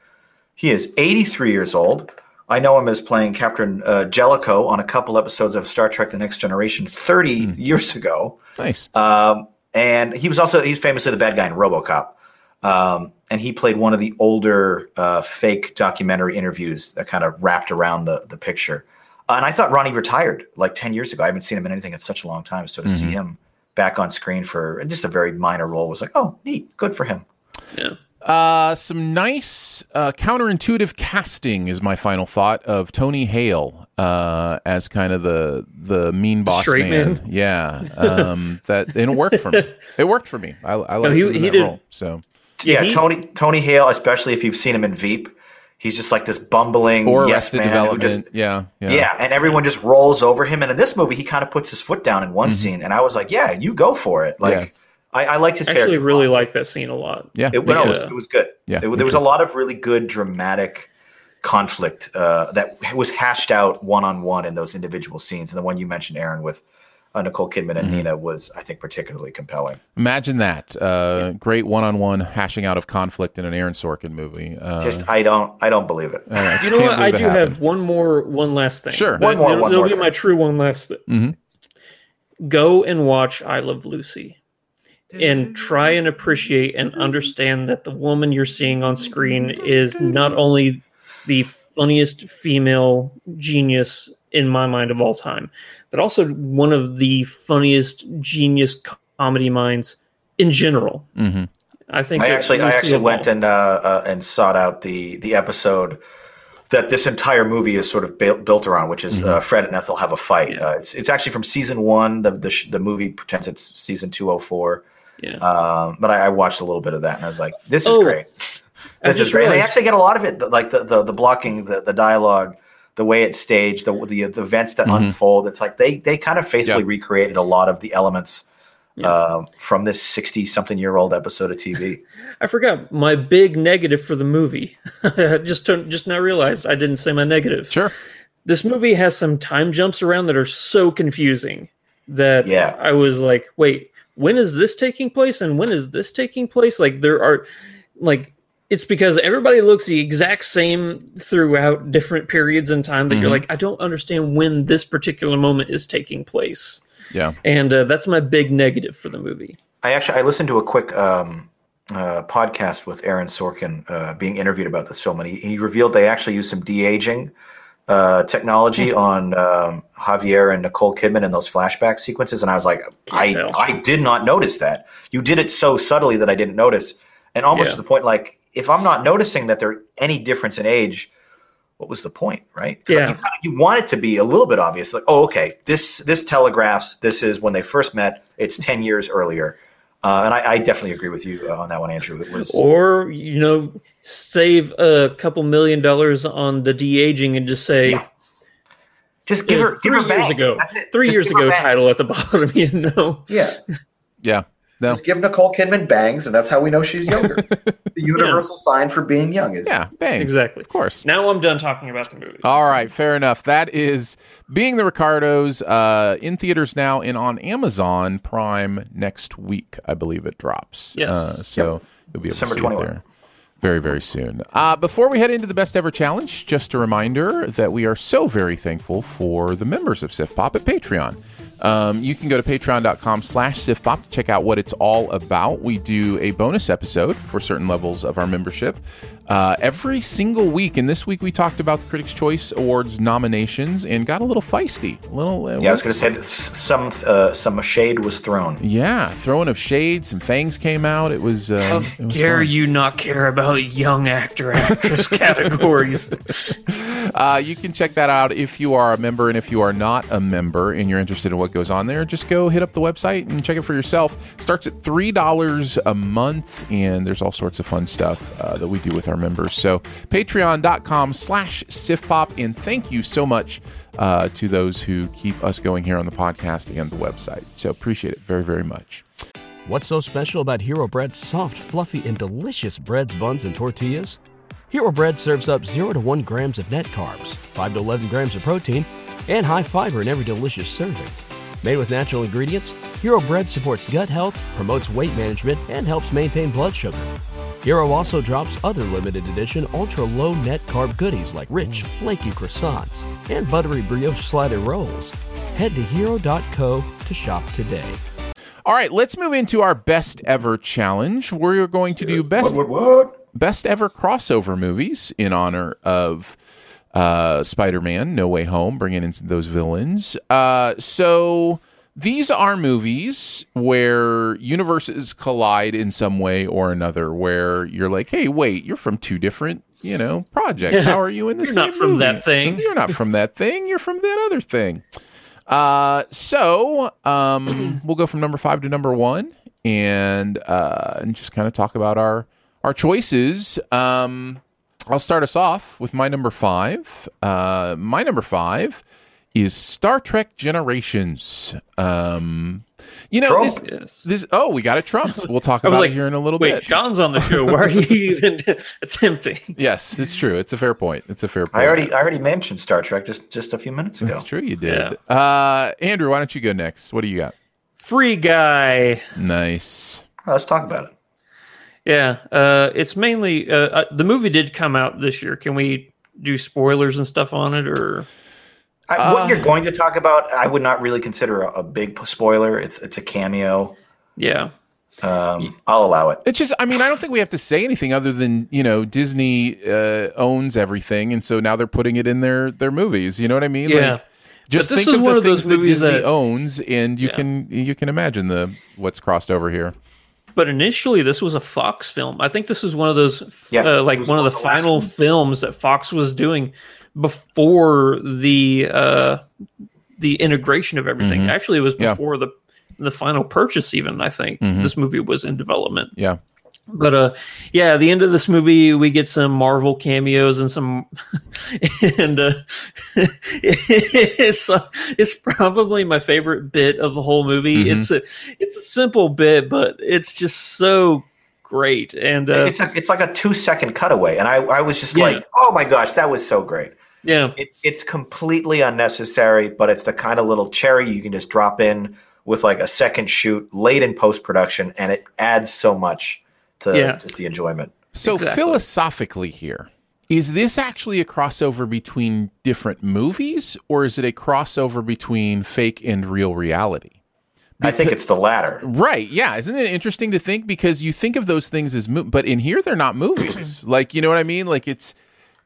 He is 83 years old. I know him as playing Captain uh, Jellico on a couple episodes of Star Trek: The Next Generation 30 years ago. Nice. Um, and he was also he's famously the bad guy in RoboCop. Um, and he played one of the older uh, fake documentary interviews that kind of wrapped around the the picture. Uh, and I thought Ronny retired like 10 years ago. I haven't seen him in anything in such a long time. So to see him back on screen for just a very minor role was like, oh, neat, good for him. Yeah. Uh, some nice uh, counterintuitive casting is my final thought of Tony Hale uh, as kind of the the mean boss Straight man. man. Yeah, um, that and it worked for me. It worked for me. I, I liked he- him he that did- role. So Yeah, he- Tony Tony Hale, especially if you've seen him in Veep, he's just like this bumbling or yes man Development. just yeah, yeah, yeah. and everyone just rolls over him. And in this movie, he kind of puts his foot down in one scene, and I was like, "Yeah, you go for it." Like, Mm-hmm. Yeah. I, I liked his I actually character. really lot. like that scene a lot. yeah. It, no, it, was, it was good. Yeah, It- there was too. a lot of really good dramatic conflict uh, that was hashed out one on one in those individual scenes. And the one you mentioned, Aaron, with uh, Nicole Kidman and Mm-hmm. Nina was, I think, particularly compelling. Imagine that. Uh, Great one-on-one hashing out of conflict in an Aaron Sorkin movie. Uh, Just, I don't, I don't believe it. I just You know what? I do happened. have one more, one last thing. Sure. One more, It'll, one it'll more be thing. my true one last thing. Mhm. Go and watch I Love Lucy, and try and appreciate and understand that the woman you're seeing on screen is not only the funniest female genius in my mind of all time, but also one of the funniest genius comedy minds in general. Mhm. I think I actually, I actually went and uh, uh, and sought out the the episode that this entire movie is sort of built, built around, which is uh, Fred and Ethel have a fight. Yeah. Uh, it's it's actually from season one. The the, sh- the movie pretends it's season two oh four. Yeah. Um, but I, I watched a little bit of that and I was like, this is Oh, great. This is great. And they actually get a lot of it, like the the, the blocking, the, the dialogue, the way it's staged, the the, the events that unfold. It's like they they kind of faithfully Yeah. recreated a lot of the elements uh, from this sixty something year old episode of TV. I forgot my big negative for the movie. just to, just now realized I didn't say my negative. Sure. This movie has some time jumps around that are so confusing that Yeah. I was like, wait, when is this taking place and when is this taking place? Like there are like it's because everybody looks the exact same throughout different periods in time that you're like, I don't understand when this particular moment is taking place. Yeah. And uh, that's my big negative for the movie. I actually I listened to a quick um, uh, podcast with Aaron Sorkin uh, being interviewed about this film, and he, he revealed they actually used some de aging uh, technology on um, Javier and Nicole Kidman in those flashback sequences, and I was like, I. I did not notice that. You did it so subtly that I didn't notice, and almost Yeah. to the point like if I'm not noticing that there any difference in age. What was the point, right? Yeah. You, you want it to be a little bit obvious, like, oh, okay, this this telegraphs this is when they first met. It's ten years earlier. Uh, and I, I definitely agree with you uh, on that one, Andrew. It was or you know save a couple million dollars on the de-aging and just say Yeah. just give uh, her give three her years bangs. ago That's it. three Just years ago title at the bottom you know Yeah, Yeah. No. just give Nicole Kidman bangs, and that's how we know she's younger. the universal sign for being young is Yeah. Bangs. Exactly. Of course. now i'm done talking about the movie All right, fair enough. That is Being the Ricardos uh, in theaters now and on Amazon Prime next week, I believe it drops. Yes. Uh, so you'll be able December to see 21. it there very, very soon. Uh, before we head into the best ever challenge, just a reminder that we are so very thankful for the members of Sif Pop at Patreon. Um, you can go to patreon.com slash sifpop to check out what it's all about. We do a bonus episode for certain levels of our membership uh, every single week. And this week we talked about the Critics' Choice Awards nominations and got a little feisty. A little, uh, Yeah, I was going to say that some uh, some shade was thrown. yeah, throwing of shade, some fangs came out. It was. Uh, it was dare fun. you not care about young actor actress categories Uh, you can check that out if you are a member, and if you are not a member and you're interested in what goes on there, just go hit up the website and check it for yourself. Starts at three dollars a month, and there's all sorts of fun stuff uh, that we do with our members. So Patreon.com/slash SifPop, and thank you so much uh, to those who keep us going here on the podcast and the website. So appreciate it very, very much. What's so special about Hero Bread's soft, fluffy, and delicious breads, buns, and tortillas? Hero Bread serves up 0 to 1 grams of net carbs, 5 to 11 grams of protein, and high fiber in every delicious serving. Made with natural ingredients, Hero Bread supports gut health, promotes weight management, and helps maintain blood sugar. Hero also drops other limited edition ultra low net carb goodies like rich, flaky croissants and buttery brioche slider rolls. Head to hero.co to shop today. All right, let's move into our best ever challenge. We're going to do best What? What? best ever crossover movies in honor of uh, Spider-Man: No Way Home, bringing in those villains. Uh, so these are movies where universes collide in some way or another. Where you're like, hey, wait, you're from two different, you know, projects. How are you in the You're same not from movie? that thing. You're not from that thing. You're from that other thing. Uh, so um, we'll go from number five to number one, and uh, and just kind of talk about our our choices. Um, I'll start us off with my number five. Uh, my number five is Star Trek Generations. Um, you know, this, Yes. this. Oh, we got it trumped. We'll talk about like, it here in a little bit. Wait, bit. John's on the show. Why are you even attempting? Yes, it's true. It's a fair point. It's a fair point. I already I already mentioned Star Trek just just a few minutes ago. That's true. You did. Uh, Andrew, why don't you go next? What do you got? Free guy. Nice. Let's talk about it. Yeah, uh, it's mainly uh, uh, the movie did come out this year. Can we do spoilers and stuff on it, or I, Uh, what you're going to talk about, I would not really consider a, a big spoiler. It's it's a cameo. yeah? Um, I'll allow it. It's just, I mean, I don't think we have to say anything other than you know Disney uh, owns everything, and so now they're putting it in their their movies. You know what I mean? Yeah. Like, just this think is of one the of those things that Disney that- owns, and you Yeah. can you can imagine the what's crossed over here. But initially, this was a Fox film. I think this is one of those, Yeah, uh, like one of the the final ones. films that Fox was doing before the uh, the integration of everything. Actually, it was Mm-hmm. Yeah. before the the final purchase. Even I think Mm-hmm. this movie was in development. Yeah. But uh, yeah, the end of this movie, we get some Marvel cameos and some, and uh, it's uh, it's probably my favorite bit of the whole movie. Mm-hmm. It's a it's a simple bit, but it's just so great. And uh, it's a, it's like a two second cutaway, and I I was just Yeah. like, oh my gosh, that was so great. yeah, It, it's completely unnecessary, but it's the kind of little cherry you can just drop in with like a second shoot late in post production, and it adds so much to Yeah. just the enjoyment. So Exactly. philosophically, here is this actually a crossover between different movies, or is it a crossover between fake and real reality? I think it's the latter. Right. Yeah. Isn't it interesting to think because you think of those things as, mo- but in here they're not movies. like, you know what I mean? Like it's,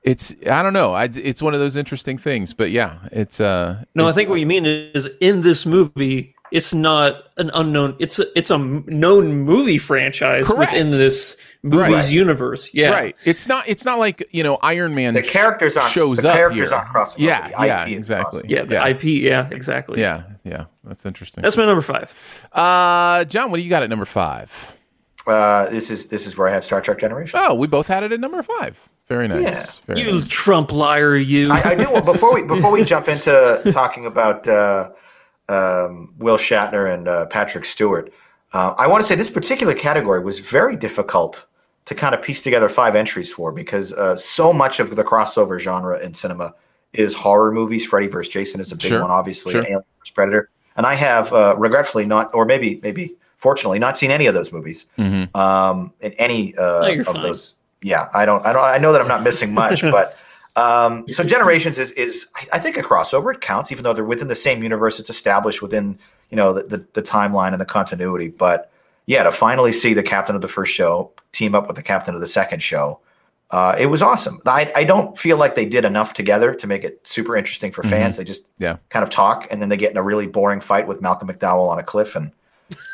it's, I don't know. I, it's one of those interesting things, but yeah, it's, uh, no, I think what you mean is in this movie, it's not an unknown. It's a it's a known movie franchise Correct. within this movie's Right. universe. Yeah, right. It's not, it's not like, you know, Iron Man The characters aren't shows the up characters here. aren't. Yeah. The Yeah. IP Exactly. Yeah, the yeah. IP. Yeah, exactly. Yeah. Yeah. That's interesting. That's my number five. uh, John, what do you got at number five? Uh, this is this is where I had Star Trek Generation. Oh, we both had it at number five. Very nice. Very You nice. Trump liar, you. I, I do before we before we jump into talking about uh, um, Will Shatner and uh, Patrick Stewart. Uh, I want to say this particular category was very difficult to kind of piece together five entries for because uh, so much of the crossover genre in cinema is horror movies. Freddy vs. Jason is a big Sure, one, obviously. sure. and Alien vs. Predator, and I have uh, regretfully not, or maybe maybe fortunately, not seen any of those movies Mm-hmm. um, in any uh, you're of fine. those. Yeah, I don't, I don't, I know that I'm not missing much, but um, so Generations is is I, think a crossover. It counts, even though they're within the same universe. It's established within you know the, the, the timeline and the continuity. But yeah, to finally see the captain of the first show team up with the captain of the second show, uh, it was awesome. I, I don't feel like they did enough together to make it super interesting for fans. They just Yeah. kind of talk, and then they get in a really boring fight with Malcolm McDowell on a cliff, and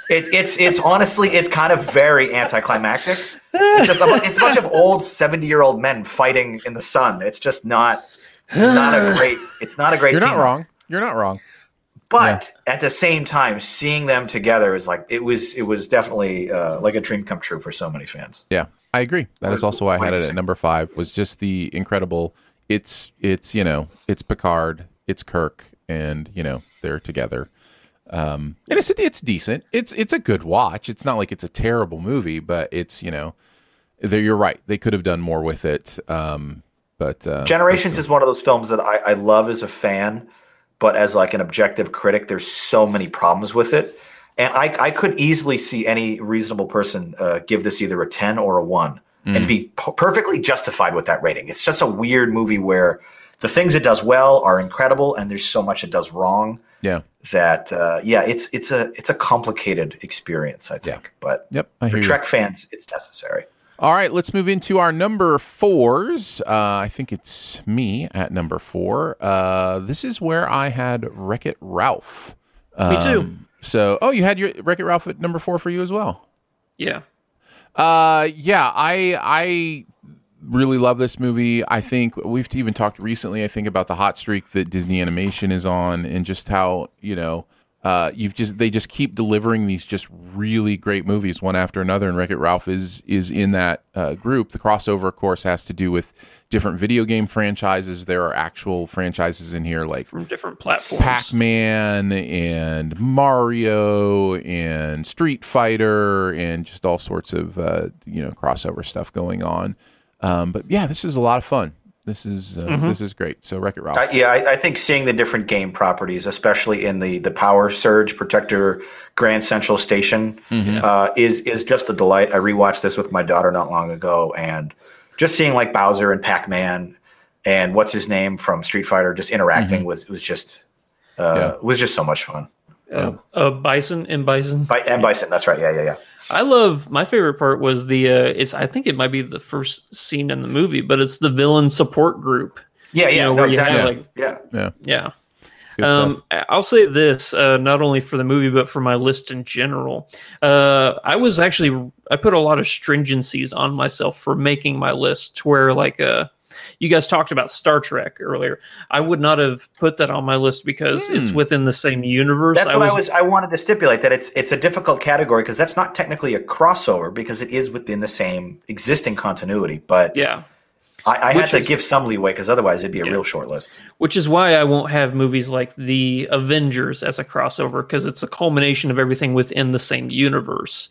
it, it's it's honestly it's kind of very anticlimactic. It's just a, it's a bunch of old seventy year old men fighting in the sun. It's just not not a great. It's not a great. You're not wrong. You're not wrong. But at the same time, seeing them together is like it was. It was definitely uh, like a dream come true for so many fans. Yeah, I agree. That is also why I had it at number five. Was just the incredible. It's it's you know it's Picard, it's Kirk, and you know they're together. Um, and it's it's decent. It's it's a good watch. It's not like it's a terrible movie, but it's you know, you're right. They could have done more with it. Um, but uh, Generations is one of those films that I, I love as a fan, but as like an objective critic, there's so many problems with it, and I I could easily see any reasonable person uh, give this either a ten or a one and be p- perfectly justified with that rating. It's just a weird movie where the things it does well are incredible, and there's so much it does wrong yeah. that uh, yeah, it's it's a it's a complicated experience, I think. But Yep, for you. Trek fans, it's necessary. All right, let's move into our number fours. Uh, I think it's me at number four. Uh, this is where I had Wreck It Ralph. Me too. Um, So, oh, you had your Wreck It Ralph at number four for you as well. Yeah. Uh, yeah, I I really love this movie. I think we've even talked recently. I think about the hot streak that Disney Animation is on, and just how you know. Uh, you've just they just keep delivering these just really great movies one after another, and Wreck It Ralph is is in that uh, group. The crossover, of course, has to do with different video game franchises. There are actual franchises in here like From different platforms. Pac-Man and Mario and Street Fighter and just all sorts of uh, you know crossover stuff going on. Um, but yeah, this is a lot of fun. This is uh, Mm-hmm. this is great. So Wreck It Ralph. Uh, yeah, I, I think seeing the different game properties, especially in the the Power Surge Protector Grand Central Station, uh, is is just a delight. I rewatched this with my daughter not long ago, and just seeing like Bowser and Pac Man and what's his name from Street Fighter just interacting was was just uh, was just so much fun. Uh, uh, Bison and Bison. Bi- and Bison, that's right. Yeah, yeah, yeah. I love my favorite part was the uh it's I think it might be the first scene in the movie, but it's the villain support group. Yeah, You yeah, know, no, where you exactly. have like yeah. yeah, yeah. Um. I'll say this, uh, not only for the movie but for my list in general. Uh, I was actually I put a lot of stringencies on myself for making my list. To where like uh, you guys talked about Star Trek earlier, I would not have put that on my list because it's hmm. within the same universe. That's what I was. I wanted to stipulate that it's it's a difficult category because that's not technically a crossover because it is within the same existing continuity. But yeah. I, I had to is- give some leeway because otherwise it'd be a Yeah. real short list. which is why I won't have movies like the Avengers as a crossover because it's a culmination of everything within the same universe.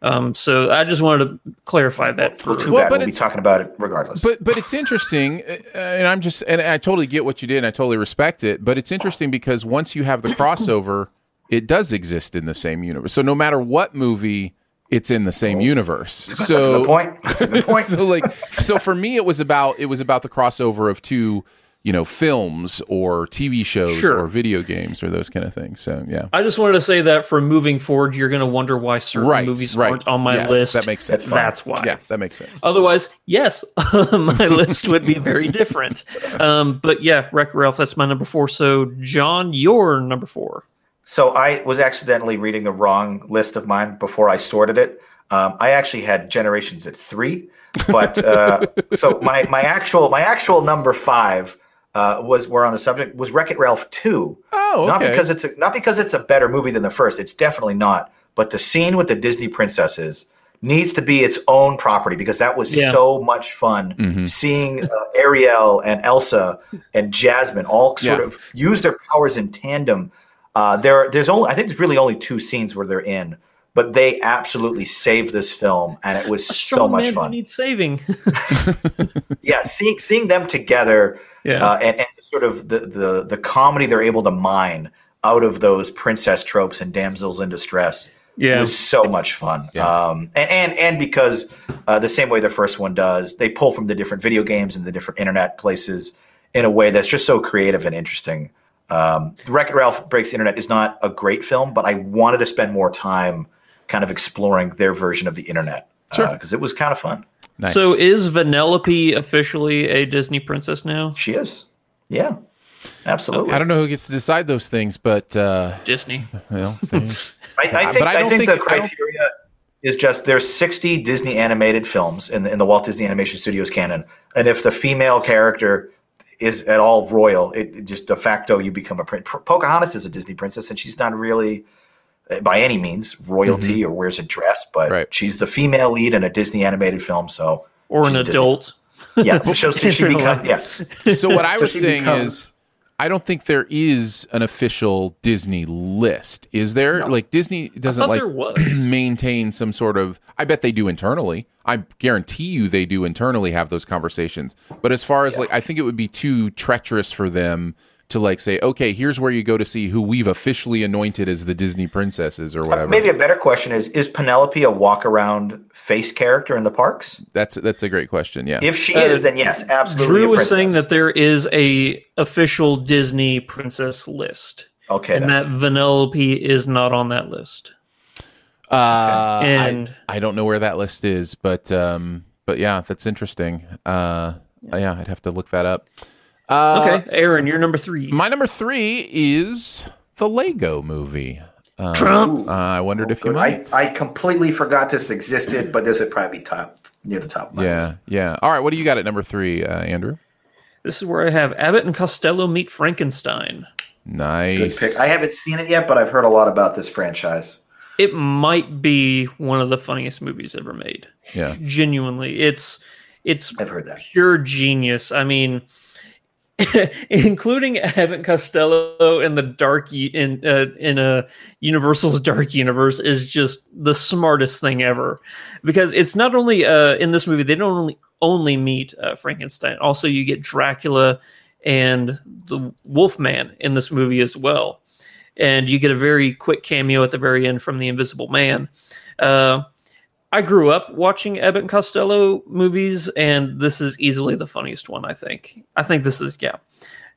Um, so I just wanted to clarify that. Well, For, too Well, bad. but We'll be talking about it regardless. But but it's interesting, uh, and I'm just and I totally get what you did, and I totally respect it. But it's interesting because once you have the crossover, it does exist in the same universe. So no matter what movie, it's in the same universe. So that's a good point. That's a good point. so like so for me, it was about it was about the crossover of two, you know, films or TV shows Sure. or video games or those kind of things. So yeah. I just wanted to say that for moving forward, you're going to wonder why certain Right, movies right. aren't on my Yes, list. That makes sense. That's why. Yeah, that makes sense. Otherwise, yes, my list would be very different. Um, but yeah, Wreck Ralph, that's my number four. So, John, your number four. So I was accidentally reading the wrong list of mine before I sorted it. Um, I actually had Generations at three, but uh, so my my actual my actual number five uh, was we're on the subject was Wreck It Ralph two. Oh, okay. Not because it's a, not because it's a better movie than the first. It's definitely not. But the scene with the Disney princesses needs to be its own property because that was Yeah. so much fun Mm-hmm. seeing uh, Ariel and Elsa and Jasmine all sort Yeah. of use their powers in tandem. Uh, there, there's only I think there's really only two scenes where they're in, but they absolutely saved this film, and it was so much man who fun. Needs saving. yeah, seeing seeing them together, Yeah. uh, and, and sort of the, the the comedy they're able to mine out of those princess tropes and damsels in distress Yeah. was so much fun. Um, and, and and because uh, the same way the first one does, they pull from the different video games and the different internet places in a way that's just so creative and interesting. Um, Wreck-It Ralph Breaks the Internet is not a great film, but I wanted to spend more time kind of exploring their version of the internet because it was kind of fun. Nice. So, is Vanellope officially a Disney princess now? She is, yeah, absolutely. I don't know who gets to decide those things, but uh, Disney. well, I, I think, But I I don't think, think- the criteria is just there's 60 Disney animated films in the, in the Walt Disney Animation Studios canon, and if the female character is at all royal, it, it just de facto you become a prince. Pocahontas is a Disney princess, and she's not really uh, by any means royalty or wears a dress, but Mm-hmm. Right. she's the female lead in a Disney animated film. So Or an she's Disney- adult. yeah, so she, she In real become yeah. so what I So was saying becomes- is, I don't think there is an official Disney list. Is there? Like Disney doesn't like maintain some sort of. I bet they do internally. I guarantee you they do internally have those conversations. But as far as like, I think it would be too treacherous for them to like say, okay, here's where you go to see who we've officially anointed as the Disney princesses or whatever. Maybe a better question is: Is Penelope a walk around face character in the parks? That's that's a great question. Yeah. If she is, then yes, absolutely. Drew was saying that there is a official Disney princess list, Okay, and then. that Vanellope is not on that list. Uh, And- I, I don't know where that list is, but um, but yeah, that's interesting. Uh, yeah, I'd have to look that up. Uh, Okay, Aaron, you're number three. My number three is the Lego movie. Um, Trump. Uh, I wondered if you Good. I, might. I completely forgot this existed, but this would probably be top near the top of my yeah, list. yeah. All right, what do you got at number three, uh, Andrew? This is where I have Abbott and Costello meet Frankenstein. Good Nice. pick. I haven't seen it yet, but I've heard a lot about this franchise. It might be one of the funniest movies ever made. yeah, Genuinely, it's it's I've heard that. pure genius. I mean, including Abbott and Costello in the dark in uh, in a Universal's dark universe is just the smartest thing ever. Because it's not only uh, in this movie they don't only only meet uh, Frankenstein. Also, you get Dracula and the Wolfman in this movie as well, and you get a very quick cameo at the very end from the Invisible Man. Uh, I grew up watching Abbott and Costello movies, and this is easily the funniest one. I think. I think this is yeah.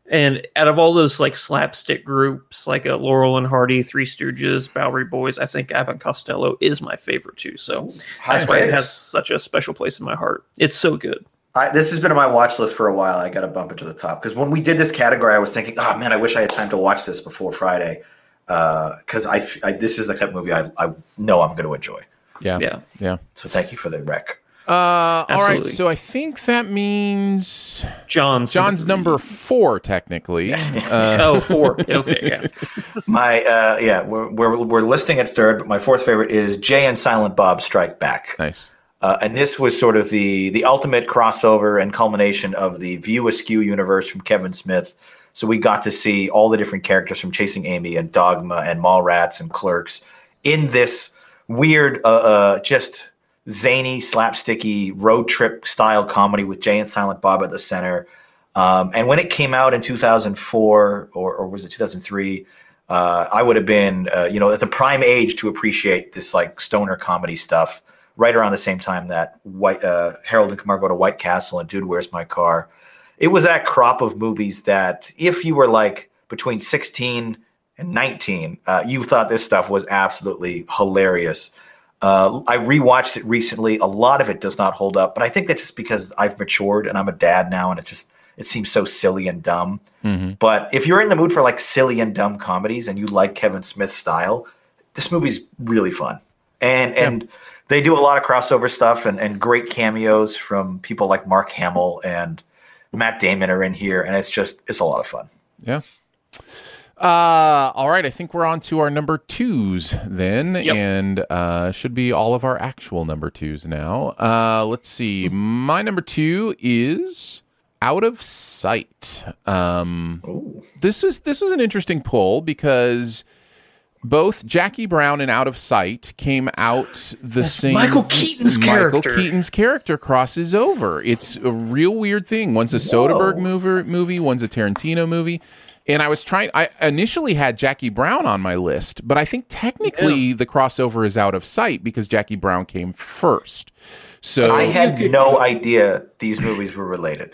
And out of all those like slapstick groups, like uh, Laurel and Hardy, Three Stooges, Bowery Boys, I think Abbott and Costello is my favorite too. So High that's why it has such a special place in my heart. It's so good. I, this has been on my watch list for a while. I got to bump it to the top because when we did this category, I was thinking, oh man, I wish I had time to watch this before Friday because I, f- I- this is the type of movie I, I know I'm going to enjoy. Yeah, Yeah. yeah. So thank you for the rec. Uh, all right, so I think that means John's John's number four, technically. Uh, Oh, four. Okay, yeah. My uh, yeah, we're, we're we're listing at third, but my fourth favorite is Jay and Silent Bob Strike Back. nice. Uh, and this was sort of the the ultimate crossover and culmination of the View Askew universe from Kevin Smith. So we got to see all the different characters from Chasing Amy and Dogma and Mallrats and Clerks in this weird, uh, uh, just zany, slapsticky road trip style comedy with Jay and Silent Bob at the center. Um, and when it came out in 2004 or, or was it 2003, uh, I would have been, uh, you know, at the prime age to appreciate this like stoner comedy stuff. Right around the same time that White uh, Harold and Kumar go to White Castle and Dude, Where's My Car? It was that crop of movies that if you were like between 16 and 19, uh, you thought this stuff was absolutely hilarious. Uh, I rewatched it recently. A lot of it does not hold up, but I think that's just because I've matured and I'm a dad now, and it just it seems so silly and dumb. Mhm. But if you're in the mood for like silly and dumb comedies and you like Kevin Smith's style, this movie's really fun. And and they do a lot of crossover stuff and, and great cameos from people like Mark Hamill and Matt Damon are in here, and it's just it's a lot of fun. Yeah. Uh, all right. I think we're on to our number twos then, Yep. and uh, should be all of our actual number twos now. Uh, let's see. My number two is Out of Sight. Um, this was this was an interesting poll because both Jackie Brown and Out of Sight came out the same. Michael Keaton's Michael character. Keaton's character crosses over. It's a real weird thing. One's a Soderbergh movie, movie, one's a Tarantino movie. And I was trying. I initially had Jackie Brown on my list, but I think technically the crossover is out of sight because Jackie Brown came first. So I had no idea these movies were related.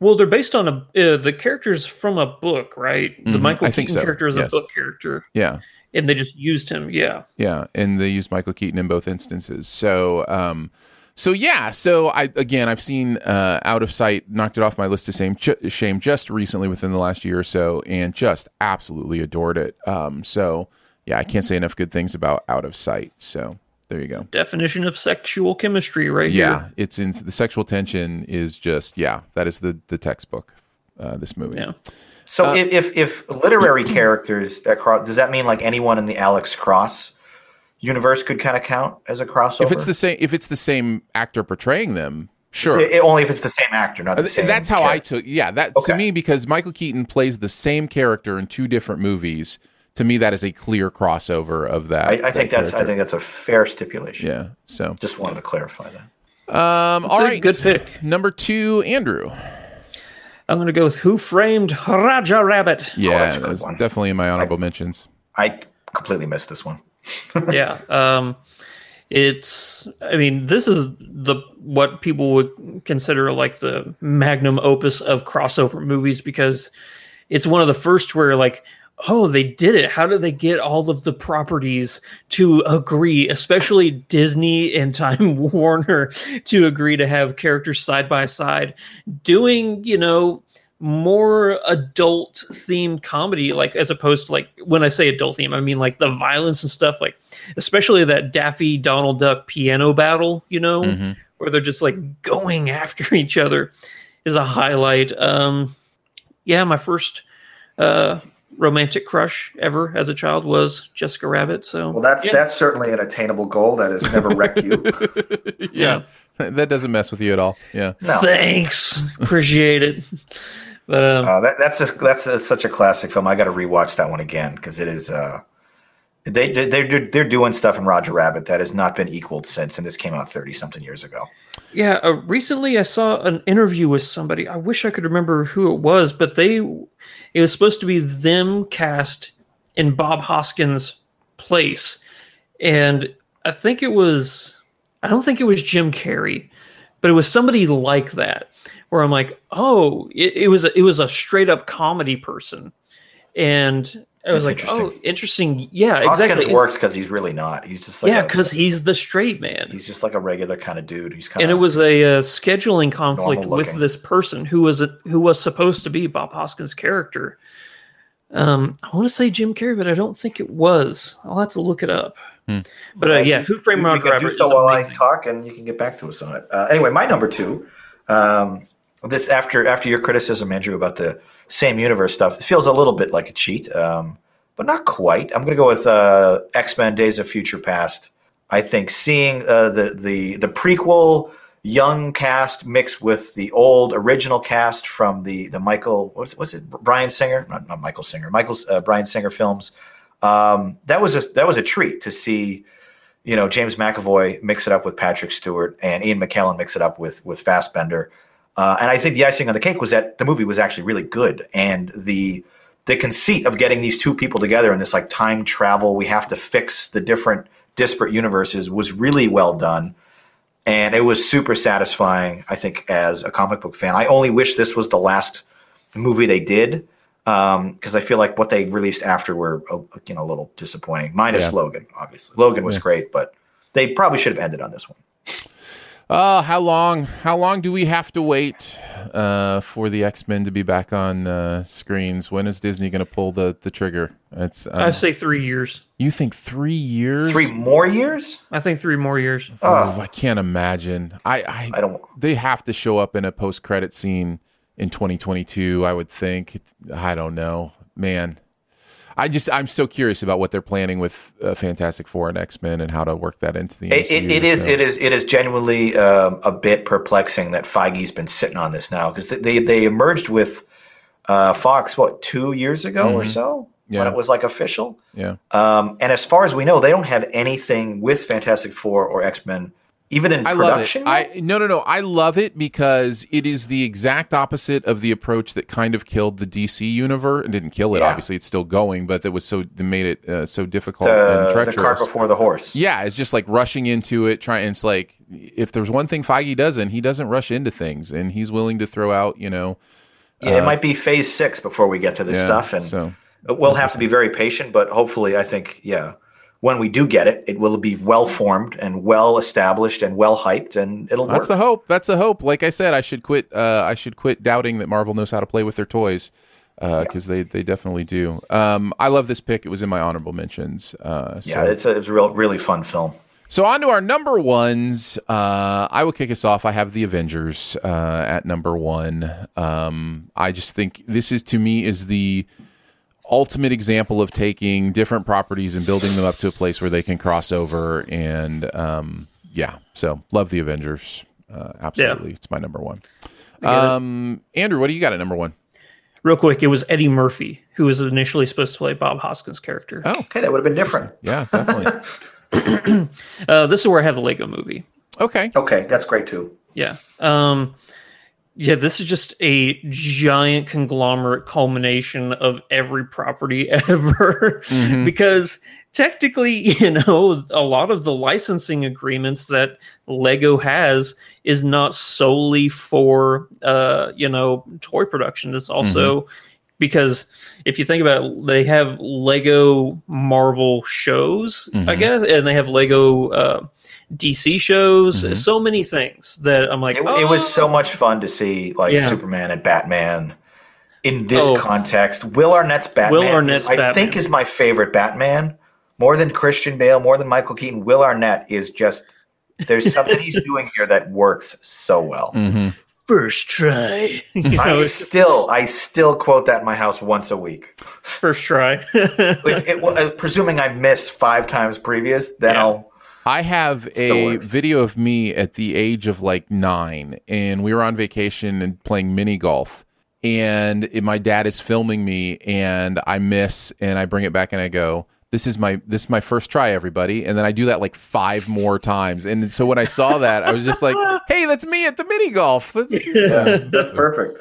Well, they're based on a uh, the characters from a book, right? The Mhm, Michael I Keaton think so, character is yes. a book character, yeah, and they just used him. Yeah, Yeah, and they used Michael Keaton in both instances. So, um, so yeah, so I again I've seen uh, Out of Sight, knocked it off my list of shame, ju- shame just recently within the last year or so, and just absolutely adored it. Um, so yeah, I can't say enough good things about Out of Sight. So there you go. definition of sexual chemistry, right Yeah, here. it's in the sexual tension is just yeah, that is the the textbook. Uh, this movie. Yeah. So Uh, if, if if literary characters that cross, does that mean like anyone in the Alex Cross universe could kind of count as a crossover? If it's the same, if it's the same actor portraying them, sure. I- only if it's the same actor, not the Uh, same. That's how I took. Yeah, that Okay. to me because Michael Keaton plays the same character in two different movies. To me, that is a clear crossover of that. I, I that think that's I think that's a fair stipulation. yeah. So, Just wanted to clarify that. um, all a good pick. Number two, Andrew. I'm going to go with Who Framed Roger Rabbit. Yeah, that's a good one. definitely in my honorable mentions. I completely missed this one. yeah. Um, it's. I mean, this is the what people would consider like the magnum opus of crossover movies because it's one of the first where like. Oh, they did it. How did they get all of the properties to agree, especially Disney and Time Warner, to agree to have characters side by side doing, you know, more adult themed comedy, like as opposed to like when I say adult theme, I mean like the violence and stuff, like especially that Daffy Donald Duck piano battle, you know, Mm-hmm. where they're just like going after each other is a highlight. Um, yeah, my first uh, romantic crush ever as a child was Jessica Rabbit. So Well, that's yeah. that's certainly an attainable goal that has never wrecked you. yeah. That doesn't mess with you at all. Yeah. No, Thanks, appreciate it. But um, uh, that, that's a, that's a, such a classic film. I got to rewatch that one again because it is. Uh, they they- they're they're doing stuff in Roger Rabbit that has not been equaled since, and this came out thirty something years ago. Yeah, uh, recently I saw an interview with somebody. I wish I could remember who it was, but they it was supposed to be them cast in Bob Hoskins' place, and I think it was I don't think it was Jim Carrey, but it was somebody like that. Where I'm like, oh, it, it was a, it was a straight up comedy person, and I was That's like, oh, interesting. interesting. Yeah, Hoskins exactly. works because he's really not. He's just like yeah, because he's the straight man. he's just like a regular kind of dude. He's kind and of it was a uh, scheduling conflict with this person who was a, who was supposed to be Bob Hoskins' character. Um, I want to say Jim Carrey, but I don't think it was. I'll have to look it up. Hmm. But uh, yeah, Who Framed you, Roger Rabbit do so while I talk, and you can get back to us on it. Uh, anyway, my number two. Um, this after after your criticism, Andrew, about the same universe stuff, it feels a little bit like a cheat, um, but not quite. I'm going to go with uh, X Men: Days of Future Past. I think seeing uh, the the the prequel young cast mixed with the old original cast from the the Michael what's it Bryan Singer not, not Michael Singer Michael uh, Bryan Singer films um, that was a that was a treat to see you know James McAvoy mix it up with Patrick Stewart and Ian McKellen mix it up with with Fassbender uh, and I think the icing on the cake was that the movie was actually really good. And the the conceit of getting these two people together in this like time travel we have to fix the different disparate universes was really well done. And it was super satisfying i think as a comic book fan. I only wish this was the last movie they did because i feel like what they released after were uh, you know a little disappointing. Minus Yeah. logan obviously. Logan was great but they probably should have ended on this one Oh, how long? How long do we have to wait uh, for the X Men to be back on uh, screens? When is Disney going to pull the, the trigger? It's um, I say three years. you think three years? three more years I think three more years. Oh, I can't imagine. I, I i don't they have to show up in a post credit scene in 2022. I would think. I don't know, man. I just I'm so curious about what they're planning with uh, Fantastic Four and X Men and how to work that into the It, MCU. it, it is so- it is it is genuinely um, a bit perplexing that Feige's been sitting on this now because they they emerged with uh, Fox what two years ago or so when Mm-hmm. It was like official. Yeah. Um, and as far as we know, they don't have anything with Fantastic Four or X Men, even in I love it. I no no no. I love it because it is the exact opposite of the approach that kind of killed the DC universe and didn't kill it. Yeah. Obviously, it's still going, but that was so that made it uh, so difficult the, and the treacherous. cart before the horse. yeah, it's just like rushing into it. Trying. It's like if there's one thing Feige doesn't, he doesn't rush into things, and he's willing to throw out. You know, Yeah, it might be Phase Six before we get to this Uh, yeah, stuff, and so we'll have to be very patient. But hopefully, I think yeah, when we do get it, it will be well formed and well established and well hyped, and it'll That's work. the hope. That's the hope. Like I said, I should quit. Uh, I should quit doubting that Marvel knows how to play with their toys because they they definitely do. Um, I love this pick. It was in my honorable mentions. Uh, so. yeah, it's a, it's a real really fun film. So on to our number ones. Uh, I will kick us off. I have the Avengers uh, at number one. Um, I just think this is to me is the ultimate example of taking different properties and building them up to a place where they can cross over. And um, yeah, so love the Avengers. Uh, absolutely, it's my number one. Um, Andrew, what do you got at number one? Real quick, it was Eddie Murphy who was initially supposed to play Bob Hoskins' character. Oh, Okay, that would have been different. yeah, definitely. Uh, this is where I have the Lego Movie. okay. Okay, that's great too. Yeah. Um yeah, this is just a giant conglomerate culmination of every property ever Mhm. because technically, you know, a lot of the licensing agreements that Lego has is not solely for uh, you know, toy production. It's also because if you think about it, they have Lego Marvel shows, I Mhm. guess, and they have Lego uh, DC shows, Mhm. so many things that I'm like, It, it was "Oh." so much fun to see like Yeah. Superman and Batman in this Oh. context. Will Arnett's Batman, Will Arnett's is, I think, is my favorite Batman. More than Christian Bale, more than Michael Keaton. Will Arnett is just there's something he's doing here that works so well. Mm-hmm. First try. You know, I it's- still, I still quote that in my house once a week. first try. If it, well, uh, presuming I miss five times previous, then Yeah. I'll. I have Still a works. video of me at the age of like nine, and we were on vacation and playing mini golf. And it- my dad is filming me, and I miss, and I bring it back, and I go, "This is my this is my first try, everybody." And then I do that like five more times. And so when I saw that, I was just like, "Hey, that's me at the mini golf." That's That's perfect.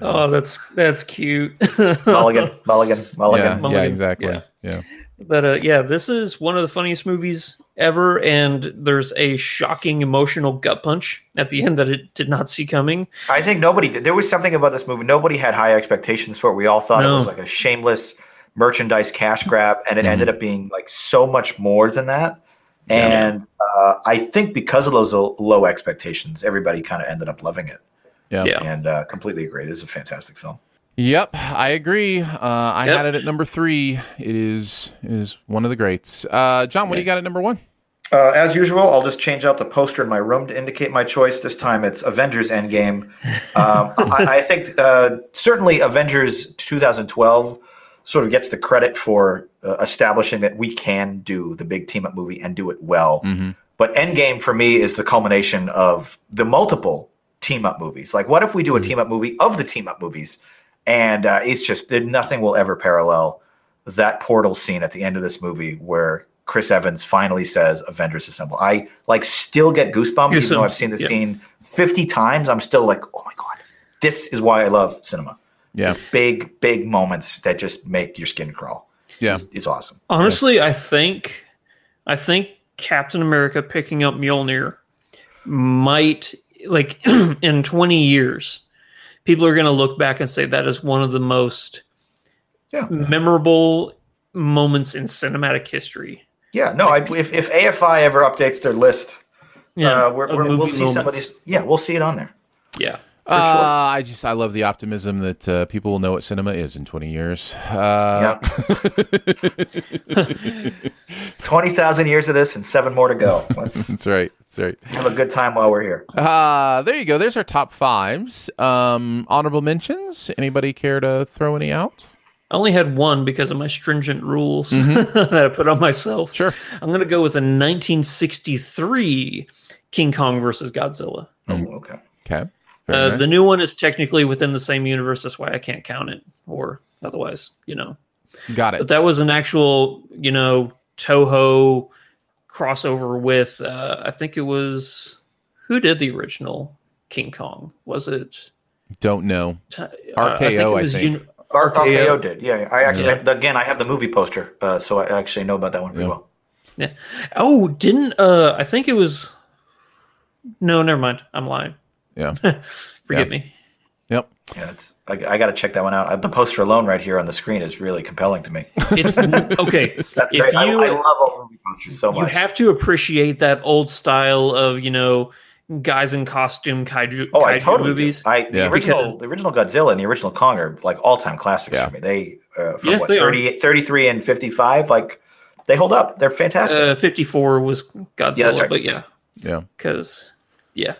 oh, that's that's cute. Mulligan, Mulligan, Mulligan. yeah, yeah, exactly. Yeah. yeah. But uh, yeah, this is one of the funniest movies ever, and there's a shocking emotional gut punch at the end that it did not see coming. I think nobody did. There was something about this movie. Nobody had high expectations for it. We all thought it was like a shameless merchandise cash grab, and it ended up being like so much more than that. And uh, I think because of those low, low expectations, everybody kind of ended up loving it. Yeah. Yeah. And uh, completely agree. This is a fantastic film. Yep, I agree. Uh, I Yep. had it at number three. It is it is one of the greats. Uh, John, what do you got at number one? Uh, as usual, I'll just change out the poster in my room to indicate my choice. This time it's Avengers Endgame. Um, I, I think uh, certainly Avengers 2012 sort of gets the credit for uh, establishing that we can do the big team up movie and do it well. But Endgame for me is the culmination of the multiple team up movies. Like, what if we do a team up movie of the team up movies? And uh, it's just that nothing will ever parallel that portal scene at the end of this movie where Chris Evans finally says Avengers Assemble. I like still get goosebumps, even though I've seen the yeah. scene 50 times. I'm still like, oh my God, this is why I love cinema. Yeah, Big, big moments that just make your skin crawl. yeah. It's, it's awesome. Honestly, I think, I think Captain America picking up Mjolnir might like in 20 years, people are going to look back and say that is one of the most Yeah. memorable moments in cinematic history. Yeah, no, I, if, if AFI ever updates their list, Yeah, uh, we're, we're, we'll see some of these. Yeah, we'll see it on there. Yeah. Uh, I just I love the optimism that uh, people will know what cinema is in 20 years. Uh, Yep. 20,000 years of this and seven more to go. Let's That's right. That's right. have a good time while we're here. Uh, there you go. There's our top fives. Um, honorable mentions. Anybody care to throw any out? I only had one because of my stringent rules that I put on myself. Sure. I'm going to go with a 1963 King Kong versus Godzilla. Oh, okay. Okay. Very Uh, nice. The new one is technically within the same universe. That's why I can't count it, or otherwise, you know. Got it. But that was an actual, you know, Toho crossover with. Uh, I think it was who did the original King Kong? Was it Don't know. uh, RKO, I was think. Uni- R- RKO. RKO did. Yeah, I actually, again, I have the movie poster, uh, so I actually know about that one pretty Yeah. well. Yeah. Oh, didn't uh I think it was No, never mind. I'm lying. Yeah. Forgive Yeah. me. Yep. Yeah, it's, I, I got to check that one out. The poster alone right here on the screen is really compelling to me. It's okay. That's if great. I, you I love old movie posters so much. you have to appreciate that old style of, you know, guys in costume kaiju, oh, I kaiju totally movies. do. I the original, Because- the original Godzilla and the original Kong are like all time classics Yeah. for me. They uh, from Yeah, what they 30, 33 and fifty five, like they hold up. They're fantastic. Uh, 54 was Godzilla, Yeah, right. but yeah, Yeah. because yeah,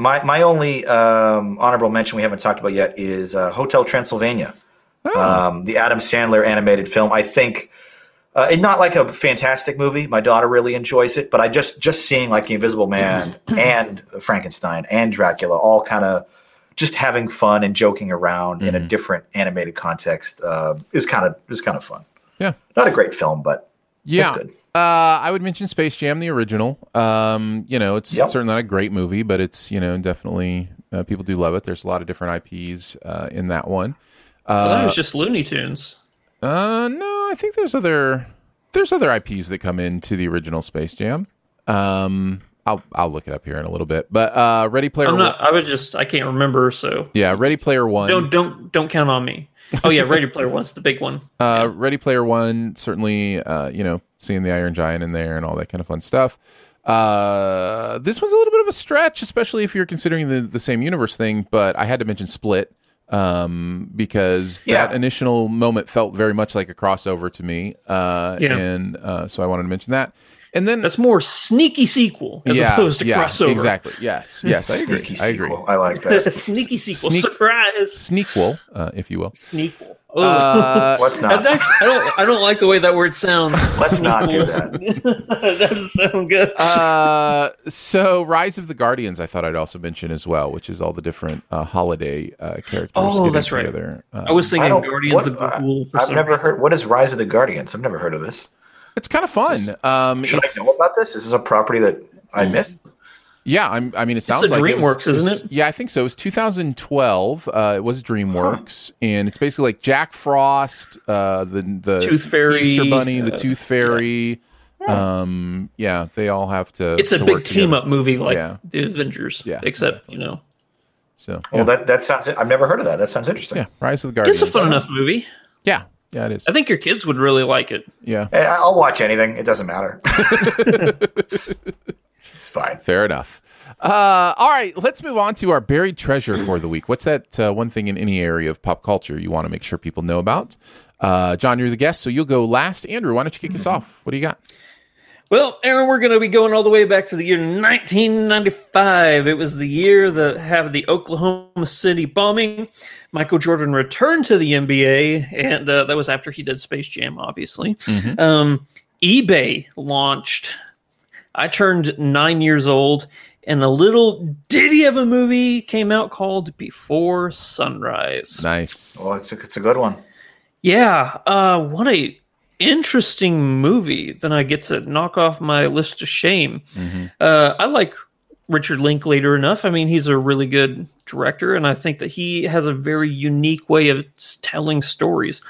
My my only um, honorable mention we haven't talked about yet is uh, Hotel Transylvania, Oh. um, the Adam Sandler animated film. I think uh, it's not like a fantastic movie. My daughter really enjoys it, but I just just seeing like the Invisible Man and Frankenstein and Dracula all kind of just having fun and joking around in a different animated context uh, is kind of is kind of fun. Yeah. Not a great film, but Yeah. it's good. Uh, I would mention Space Jam, the original. Um, you know, it's Yep. certainly not a great movie, but it's you know definitely uh, people do love it. There's a lot of different IPs uh, in that one. well, that Uh, was just Looney Tunes. uh, no, I think there's other there's other IPs that come into the original Space Jam. Um, I'll I'll look it up here in a little bit. But uh, Ready Player I'm One. I would just. I can't remember. So yeah, Ready Player One. don't don't don't count on me. Oh yeah, Ready Player One's the big one. Uh, Ready Player One, certainly, uh, you know, seeing the Iron Giant in there and all that kind of fun stuff. Uh, this one's a little bit of a stretch, especially if you're considering the, the same universe thing, but I had to mention Split. um, because Yeah. that initial moment felt very much like a crossover to me. Uh, Yeah. And uh, so I wanted to mention that. And then That's more sneaky sequel as yeah, opposed to yeah, crossover. Exactly. Yes. Yes. I agree. Sneaky I agree. sequel. I like that. sneaky sequel. Sneak- Surprise. Sneakquel, uh, if you will. Sneakquel. Uh, Let's I, not. don't- I don't. I don't like the way that word sounds. Let's not do that. that doesn't sound good. uh, so Rise of the Guardians, I thought I'd also mention as well, which is all the different uh, holiday uh, characters. Oh, getting that's right. together. Um, I was I thinking don't- Guardians what- of the Ghoul. I've never reason. heard. What is Rise of the Guardians? I've never heard of this. It's kind of fun. Um, Should I know about this? Is this a property that I missed? Yeah, I'm, I mean, it sounds a like it was- DreamWorks, isn't it? Yeah, I think so. It was 2012. Uh, it was DreamWorks, and it's basically like Jack Frost, uh, the the Tooth Fairy, Easter Bunny, the uh, Tooth Fairy. Um, yeah, they all have to. It's a to big team together. up movie like Yeah. the Avengers. Yeah, Except you know, So Well, that that sounds. I've never heard of that. That sounds interesting. yeah, Rise of the Guardians. it's a fun enough movie. Yeah, yeah, it is. I think your kids would really like it. Yeah, Eh, I'll watch anything. It doesn't matter. it's fine. fair enough. Uh, all right, let's move on to our buried treasure for the week. What's that uh, one thing in any area of pop culture you want to make sure people know about? Uh, John, you're the guest, so you'll go last. Andrew, why don't you kick us off? What do you got? Well, Aaron, we're going to be going all the way back to the year 1995. It was the year that had the Oklahoma City bombing. Michael Jordan returned to the NBA, and uh, that was after he did Space Jam, obviously. Um, eBay launched. I turned nine years old, and a little ditty of a movie came out called Before Sunrise. Nice. Well, it's a, it's a good one. Yeah, uh, what a interesting movie. Then I get to knock off my list of shame. Uh, I like Richard Linklater enough. I mean, he's a really good director, and I think that he has a very unique way of telling stories.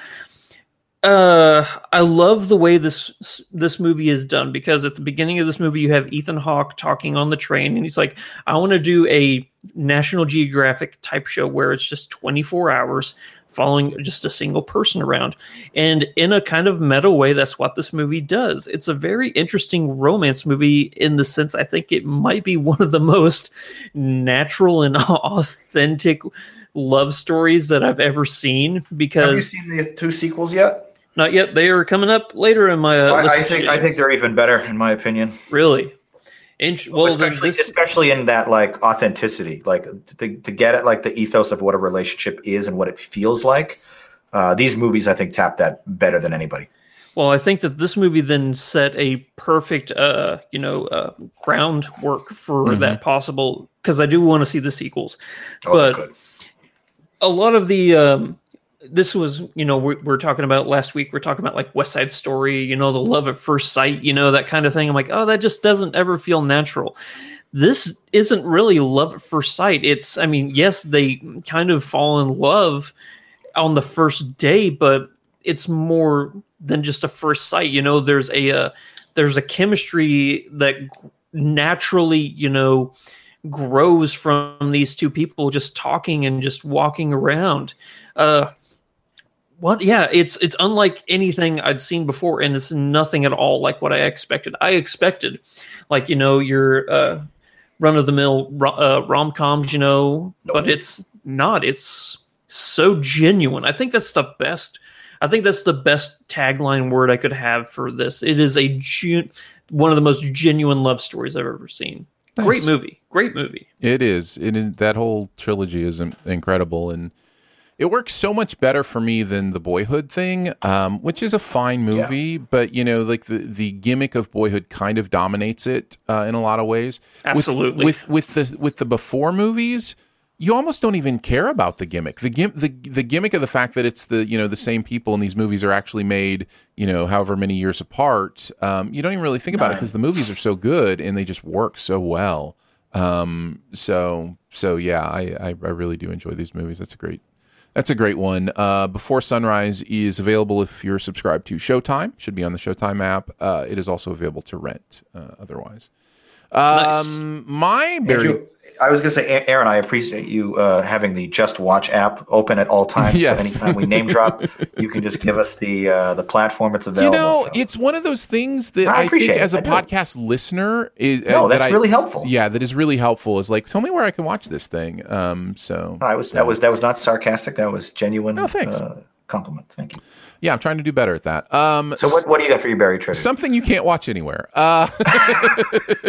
Uh, I love the way this this movie is done because at the beginning of this movie you have Ethan Hawke talking on the train and he's like, "I want to do a National Geographic type show where it's just 24 hours following just a single person around." And in a kind of meta way, that's what this movie does. It's a very interesting romance movie in the sense I think it might be one of the most natural and authentic love stories that I've ever seen Because Have you seen the two sequels yet? not yet. They are coming up later in my. Uh, I, I think I think they're even better, in my opinion. really. Int- well, especially, this, especially in that like authenticity, like to, to get it, like the ethos of what a relationship is and what it feels like. Uh, these movies, I think, tap that better than anybody. well, I think that this movie then set a perfect, uh, you know, uh, groundwork for that possible. Because I do want to see the sequels, Oh, but good. a lot of the um this was you know we're, we're talking about last week we're talking about like west side story you know the love at first sight you know that kind of thing. I'm like oh that just doesn't ever feel natural. This isn't really love at first sight. It's i mean yes they kind of fall in love on the first day but it's more than just a first sight you know? There's a uh, there's a chemistry that naturally you know grows from these two people just talking and just walking around. Uh, what? Yeah, it's it's unlike anything I'd seen before, and it's nothing at all like what I expected. I expected, like you know, your uh, run of the mill uh, rom coms, you know, but it's not. It's so genuine. I think that's the best. I think that's the best tagline word I could have for this. It is a gen- one of the most genuine love stories I've ever seen. Great movie. Great movie. It is. It is. That whole trilogy is incredible, and it works so much better for me than the Boyhood thing, um, which is a fine movie, but you know, like the the gimmick of Boyhood kind of dominates it uh, in a lot of ways. With- Absolutely. With, with the with the before movies. You almost don't even care about the gimmick. The gim- the the gimmick of the fact that it's the you know the same people and these movies are actually made you know however many years apart. Um, you don't even really think about it because the movies are so good and they just work so well. Um, so so yeah, I, I I really do enjoy these movies. That's a great that's a great one. Uh, Before Sunrise is available if you're subscribed to Showtime. Should be on the Showtime app. Uh, it is also available to rent uh, otherwise. Um, my very Andrew, I was going to say, Aaron, I appreciate you uh, having the Just Watch app open at all times. Yes. So anytime we name drop, you can just give us the uh, the platform it's available. You available. know, so. it's one of those things that I I, think appreciate it. as a I do. podcast listener is No, uh, that that's I- really helpful. Yeah, that is really helpful. Is like, tell me where I can watch this thing. Um, so I was that was that was not sarcastic. That was genuine. Oh, thanks. Uh, compliment. Thank you. Yeah, I'm trying to do better at that. Um, So what, what do you got for your buried treasure? something you can't watch anywhere. Uh,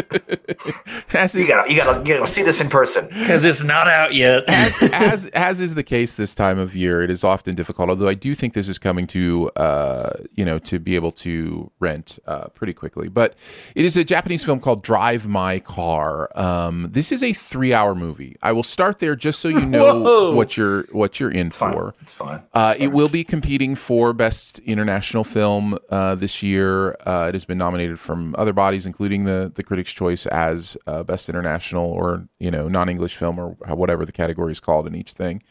as you is, gotta you gotta you gotta see this in person. because it's not out yet. as, as as is the case this time of year, it is often difficult. Although I do think this is coming to uh, you know to be able to rent uh, pretty quickly. But it is a Japanese film called Drive My Car. Um, this is a three-hour movie. I will start there just so you know Whoa. what you're what you're in Fine. for. It's fine. Uh, it will be competing for Best International Film uh, this year. Uh, it has been nominated from other bodies, including the the Critics' Choice as uh, Best International or you know non English film or whatever the category is called in each thing.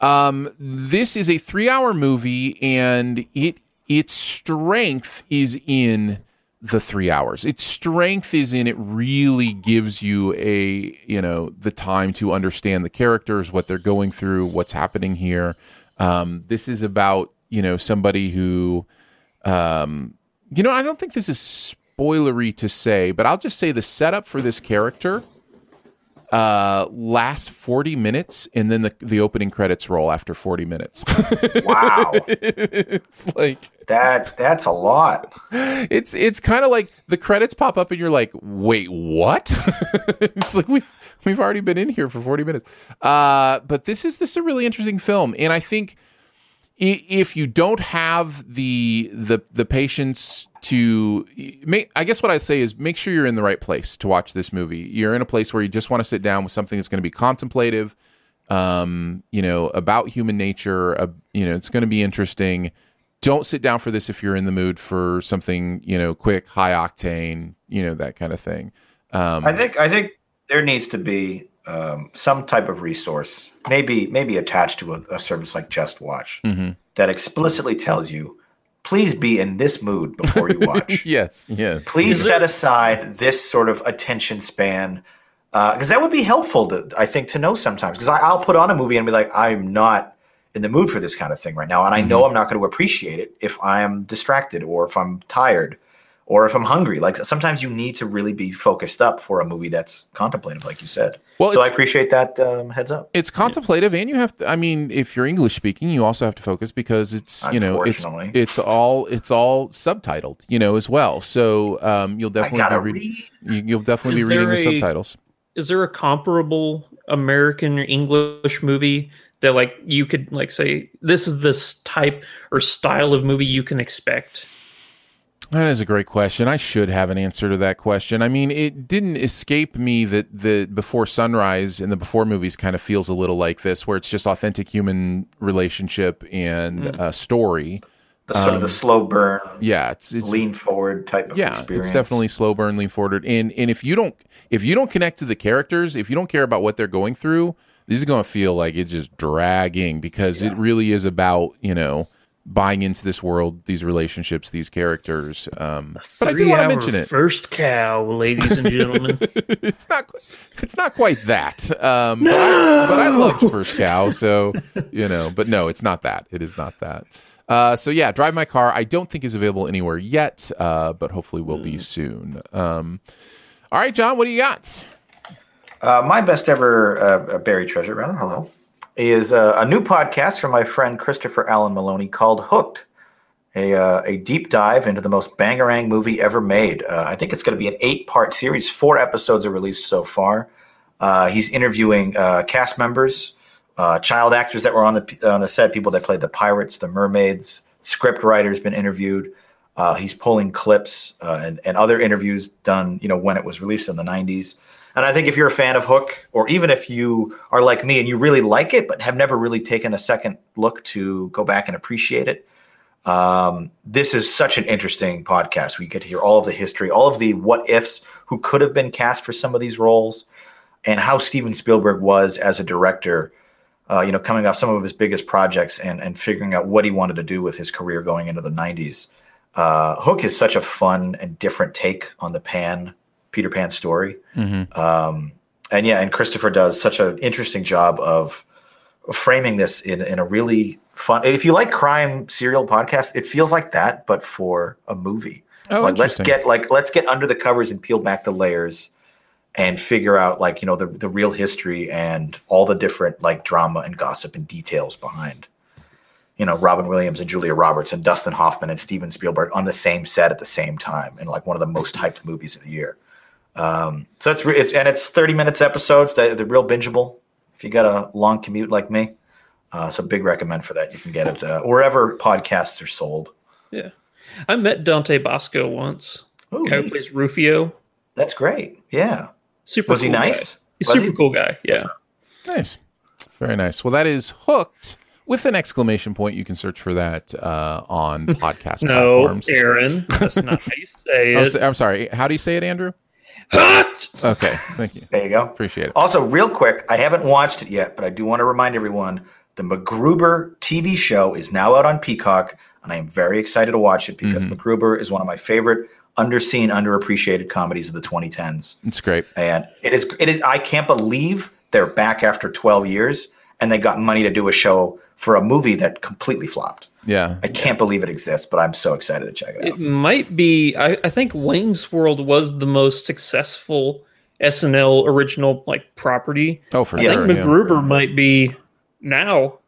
Um, this is a three hour movie, and it its strength is in the three hours. Its strength is in it really gives you a you know the time to understand the characters, what they're going through, what's happening here. Um, this is about you know somebody who, um, you know, I don't think this is spoilery to say, but I'll just say the setup for this character uh lasts 40 minutes and then the the opening credits roll after 40 minutes. Wow, it's like that that's a lot. it's it's kind of like the credits pop up and you're like wait what? It's like we've we've already been in here for 40 minutes. Uh but this is this is a really interesting film. And i think if you don't have the the the patience to make i guess what i'd say is make sure you're in the right place to watch this movie. You're in a place where you just want to sit down with something that's going to be contemplative um you know about human nature uh, you know it's going to be interesting. Don't sit down for this if you're in the mood for something you know quick high octane you know that kind of thing. Um I think I think there needs to be um, some type of resource, maybe maybe attached to a, a service like Just Watch, Mhm. that explicitly tells you, please be in this mood before you watch. yes yes Please set aside this sort of attention span, because that would be helpful to I think to know sometimes. Because I'll put on a movie and be like, I'm not in the mood for this kind of thing right now, and I know I'm not going to appreciate it if I am distracted or if I'm tired or if I'm hungry. Like sometimes you need to really be focused up for a movie that's contemplative, like you said. Well, so I appreciate that um, heads up. it's contemplative and you have to i mean if you're english speaking you also have to focus because it's you know it's it's all it's all subtitled you know as well so um you'll definitely be reading read. you, you'll definitely Is be reading there the subtitles Is there a comparable American or English movie that like you could like say this is this type or style of movie you can expect? That is a great question. I should have an answer to that question. I mean, it didn't escape me that the Before Sunrise and the Before movies kind of feels a little like this, where it's just authentic human relationship and uh, story. The sort of the slow burn, Yeah, it's it's lean forward type of yeah, experience. it's definitely slow burn, lean forward. And and if you don't if you don't connect to the characters, if you don't care about what they're going through, this is going to feel like it's just dragging because it really is about you know buying into this world, these relationships, these characters. Um, but I do want to mention it. First cow, ladies and gentlemen. it's not it's not quite that. Um, but, I, but I loved First Cow, so you know. But no, it's not that. It is not that. Uh, so yeah, Drive My Car. I don't think is available anywhere yet, uh, but hopefully will be soon. Um, all right, John, what do you got? Uh, my best ever uh, buried treasure, rather, hello, is uh, a new podcast from my friend Christopher Allen Maloney called Hooked, a, uh, a deep dive into the most bangarang movie ever made. Uh, I think it's going to be an eight part series. Four episodes are released so far. Uh, he's interviewing uh, cast members, uh, child actors that were on the on the set, people that played the pirates, the mermaids. Script writers been interviewed. Uh, he's pulling clips and, and other interviews done, you know, when it was released in the 90s. And I think if you're a fan of Hook, or even if you are like me and you really like it, but have never really taken a second look to go back and appreciate it, um, this is such an interesting podcast. We get to hear all of the history, all of the what ifs, who could have been cast for some of these roles, and how Steven Spielberg was as a director. Uh, you know, coming off some of his biggest projects and and figuring out what he wanted to do with his career going into the '90s. Uh, Hook is such a fun and different take on the pan Peter Pan story. Mm-hmm. Um, and yeah, and Christopher does such an interesting job of framing this in, in a really fun. If you like crime serial podcast, it feels like that, but for a movie. Oh, like let's get like let's get under the covers and peel back the layers and figure out like you know the the real history and all the different like drama and gossip and details behind you know Robin Williams and Julia Roberts and Dustin Hoffman and Steven Spielberg on the same set at the same time in like one of the most hyped movies of the year. Um, so it's it's and it's thirty minutes episodes. They're, they're real bingeable if you got a long commute like me. Uh, so big recommend for that. You can get it uh, wherever podcasts are sold. Yeah. I met Dante Basco once. Ooh, Guy who plays Rufio. that's great. Yeah. Super Was he cool guy. nice? He's Was super he? cool guy. Yeah. Nice. Very nice. Well, that is Hooked with an exclamation point. You can search for that uh, on podcast No, platforms. Aaron. That's not how you say it. I'm sorry. How do you say it, Andrew? Hooked! Okay. Thank you. There you go. Appreciate it. Also, real quick, I haven't watched it yet, but I do want to remind everyone the MacGruber TV show is now out on Peacock, and I am very excited to watch it because mm-hmm. MacGruber is one of my favorite underseen, underappreciated comedies of the 2010s. It's great. And it is, it is, I can't believe they're back after 12 years and they got money to do a show for a movie that completely flopped. Yeah. I can't believe it exists, but I'm so excited to check it out. It might be. I, I think Wayne's World was the most successful SNL original like property. Oh, for I sure. think yeah. Might be now.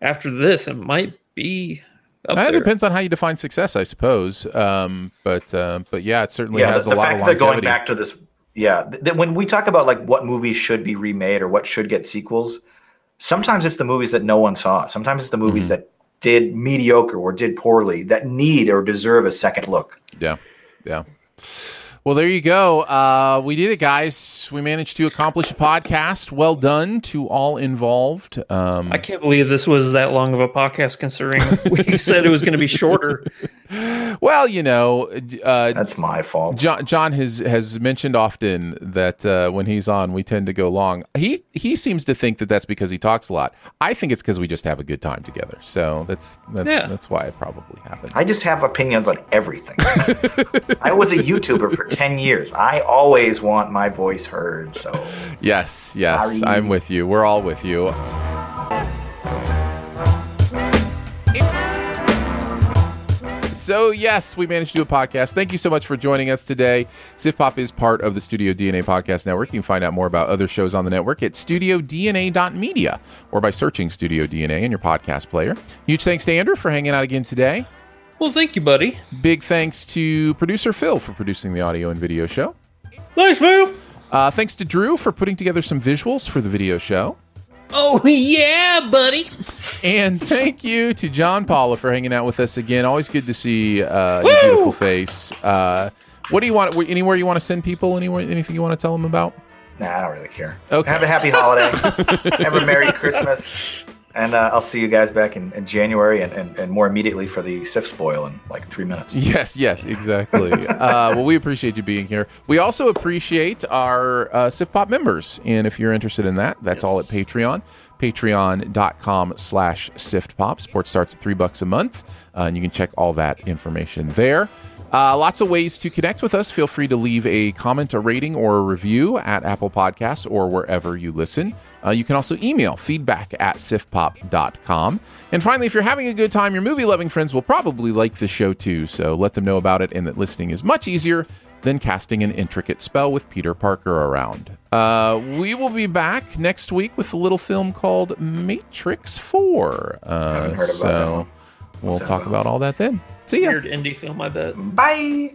After this, it might be. Up Uh, It depends on how you define success, I suppose. Um, but uh, but yeah, it certainly yeah, has the, a the lot fact of that going back to this, yeah, th- th- when we talk about like what movies should be remade or what should get sequels, sometimes it's the movies that no one saw. Sometimes it's the movies Mm-hmm. that did mediocre or did poorly that need or deserve a second look. Yeah. Yeah. Well, there you go. Uh, we did it, guys. We managed to accomplish a podcast. Well done to all involved. Um, I can't believe this was that long of a podcast, considering we said it was going to be shorter. well, you know, uh, That's my fault. John, John has has mentioned often that uh, when he's on, we tend to go long. He he seems to think that that's because he talks a lot. I think it's because we just have a good time together. So that's that's Yeah. that's why it probably happened. I just have opinions on everything. I was a YouTuber for 10 years. I always want my voice heard. So Yes, yes, Sorry. I'm with you. We're all with you. So, yes, we managed to do a podcast. Thank you so much for joining us today. SiftPop is part of the Studio DNA Podcast Network. You can find out more about other shows on the network at studiodna.media or by searching Studio DNA in your podcast player. Huge thanks to Andrew for hanging out again today. Well, thank you, buddy. Big thanks to producer Phil for producing the audio and video show. Thanks, man. Uh, thanks to Drew for putting together some visuals for the video show. Oh yeah, buddy. And thank you to John Paula for hanging out with us again. Always good to see uh, your beautiful face. Uh, what do you want? Anywhere you want to send people? Anywhere? Anything you want to tell them about? nah, I don't really care. Okay. Have a happy holiday. have a Merry Christmas. And uh, I'll see you guys back in, in January and, and, and more immediately for the SIF spoil in like three minutes. Yes, yes, exactly. uh, well, we appreciate you being here. We also appreciate our uh, SiftPop members, and if you're interested in that, that's all at Patreon. Patreon.com slash SiftPop. Support starts at three bucks a month, uh, and you can check all that information there. Uh, lots of ways to connect with us. Feel free to leave a comment, a rating, or a review at Apple Podcasts or wherever you listen. Uh, you can also email feedback at siftpop.com. And finally, if you're having a good time, your movie loving friends will probably like the show too. So let them know about it and that listening is much easier than casting an intricate spell with Peter Parker around. Uh, we will be back next week with a little film called Matrix 4. Uh, Haven't about that so one. we'll talk about? about all that then. See ya. Weird indie film, I bet. Bye.